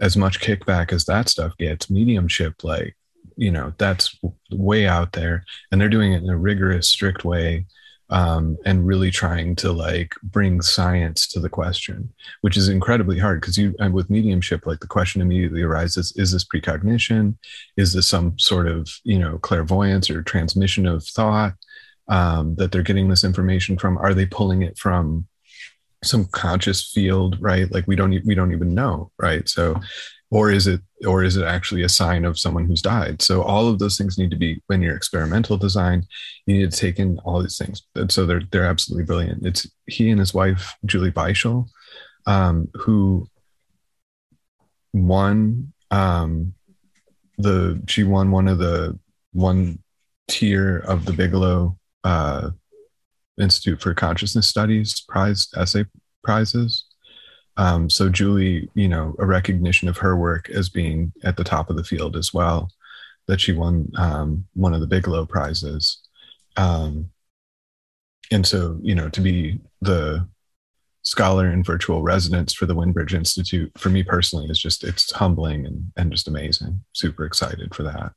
as much kickback as that stuff gets, mediumship, like, you know, that's way out there. And they're doing it in a rigorous, strict way. Um, and really trying to like bring science to the question, which is incredibly hard because you, with mediumship, like the question immediately arises: Is this precognition? Is this some sort of you know clairvoyance or transmission of thought um, that they're getting this information from? Are they pulling it from some conscious field right? Like we don't we don't even know right? So or is it or is it actually a sign of someone who's died? So all of those things need to be when you're experimental design. You need to take in all these things. And so they're they're absolutely brilliant. It's he and his wife julie beischel um, who won um, the she won one of the one tier of the bigelow uh, Institute for Consciousness Studies prize essay prizes. Um, so Julie, you know, a recognition of her work as being at the top of the field as well, that she won um, one of the Bigelow prizes. Um, and so, you know, to be the scholar in virtual residence for the Windbridge Institute, for me personally, is just it's humbling and, and just amazing. Super excited for that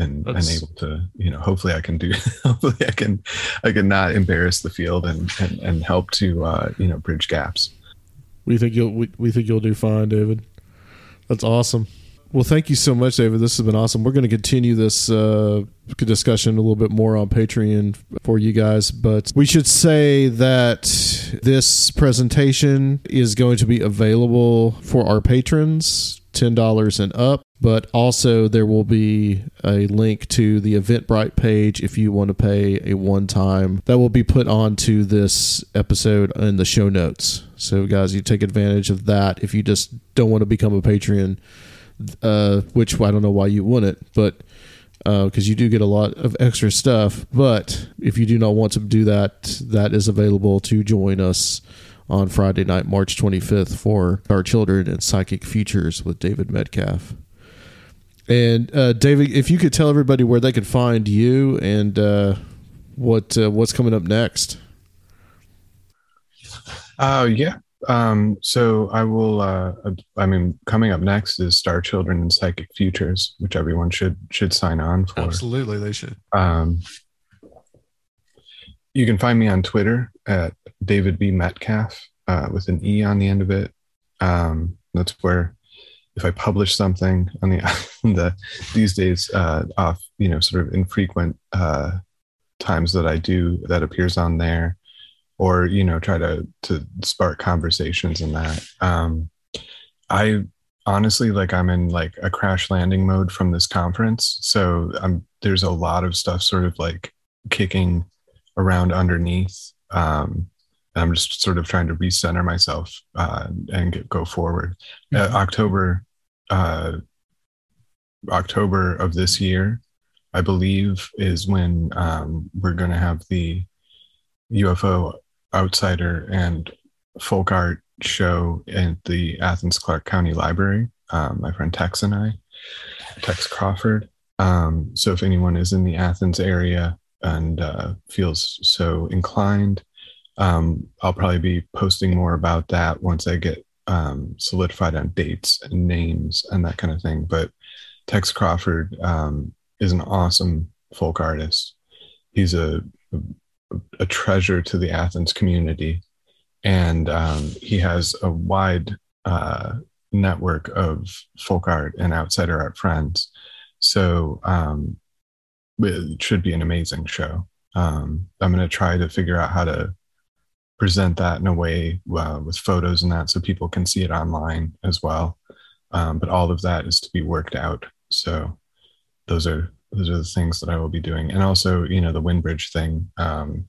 and, and able to you know hopefully i can do hopefully i can i can not embarrass the field and and, and help to uh you know bridge gaps We think you'll we, we think you'll do fine, David. That's awesome. Well, thank you so much, David. This has been awesome. We're going to continue this uh, discussion a little bit more on Patreon for you guys, but we should say that this presentation is going to be available for our patrons, ten dollars and up. But also, there will be a link to the Eventbrite page if you want to pay a one time. That will be put onto this episode in the show notes. So, guys, you take advantage of that if you just don't want to become a Patreon, uh, which I don't know why you wouldn't, but because you do get a lot of extra stuff. But if you do not want to do that, that is available to join us on Friday night, March 25th for Star Children and Psychic Futures with David Metcalf. And uh, David, if you could tell everybody where they could find you and uh, what uh, what's coming up next. uh yeah Um, so I will. Uh, I mean, coming up next is Star Children and Psychic Futures, which everyone should should sign on for. Absolutely, they should. Um, you can find me on Twitter at David B Metcalf uh, with an E on the end of it. Um, that's where if I publish something on the the these days uh, off you know sort of infrequent uh, times that I do that appears on there, or you know try to to spark conversations in that. Um, I honestly like I'm in like a crash landing mode from this conference, so I'm there's a lot of stuff sort of like kicking around underneath. Um, I'm just sort of trying to recenter myself uh, and get, go forward. Uh, Mhm. October, uh, October of this year, I believe, is when um, we're going to have the UFO Outsider and Folk Art show at the Athens Clarke County Library. Um, my friend Tex and I, Tex Crawford. Um, so if anyone is in the Athens area and uh, feels so inclined, um, I'll probably be posting more about that once I get um, solidified on dates and names and that kind of thing. But Tex Crawford um, is an awesome folk artist. He's a a treasure to the Athens community, and um, he has a wide uh, network of folk art and outsider art friends. So um, it should be an amazing show. Um, I'm going to try to figure out how to present that in a way uh, with photos and that so people can see it online as well. Um, but all of that is to be worked out. So those are those are the things that I will be doing, and also you know the Windbridge thing. Um,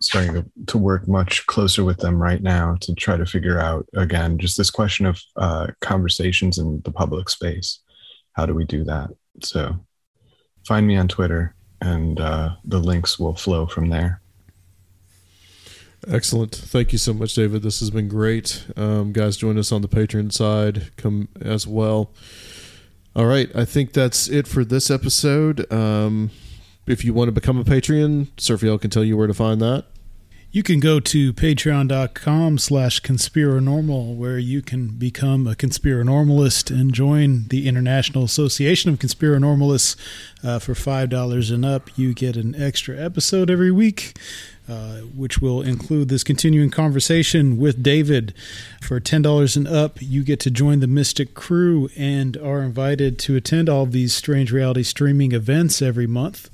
starting to, to work much closer with them right now to try to figure out again just this question of uh, conversations in the public space. How do we do that? So find me on Twitter, and uh, the links will flow from there. Excellent. Thank you so much, David. This has been great. Um, guys, join us on the Patreon side. Come as well. All right. I think that's it for this episode. Um, if you want to become a Patreon, Surfiel can tell you where to find that. You can go to patreon.com slash conspiranormal where you can become a conspiranormalist and join the International Association of Conspiranormalists uh, for $5 and up. You get an extra episode every week, uh, which will include this continuing conversation with David. For $10 and up, you get to join the Mystic Crew and are invited to attend all these strange reality streaming events every month.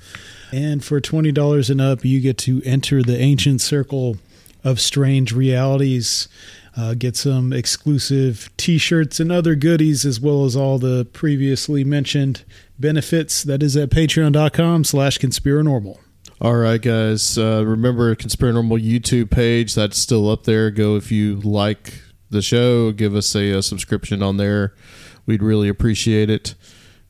And for $20 and up, you get to enter the ancient circle of strange realities, uh, get some exclusive t shirts and other goodies, as well as all the previously mentioned benefits. That is at patreon.com slash conspiranormal. All right, guys. Uh, remember Conspiranormal YouTube page. That's still up there. Go if you like the show. Give us a, a subscription on there. We'd really appreciate it.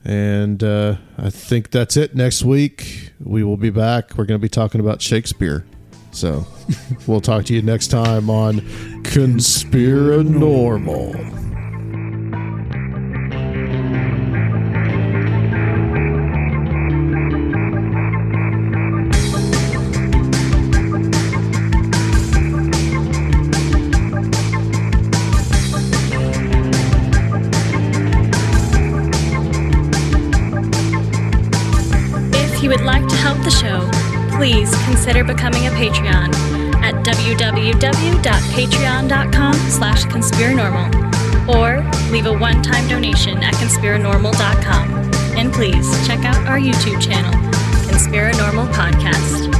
And uh, I think that's it. Next week, we will be back. We're going to be talking about Shakespeare. So we'll talk to you next time on Conspiranormal. Consider becoming a Patreon at www.patreon.com slash conspiranormal or leave a one-time donation at conspiranormal.com. And please check out our YouTube channel, Conspiranormal Podcast.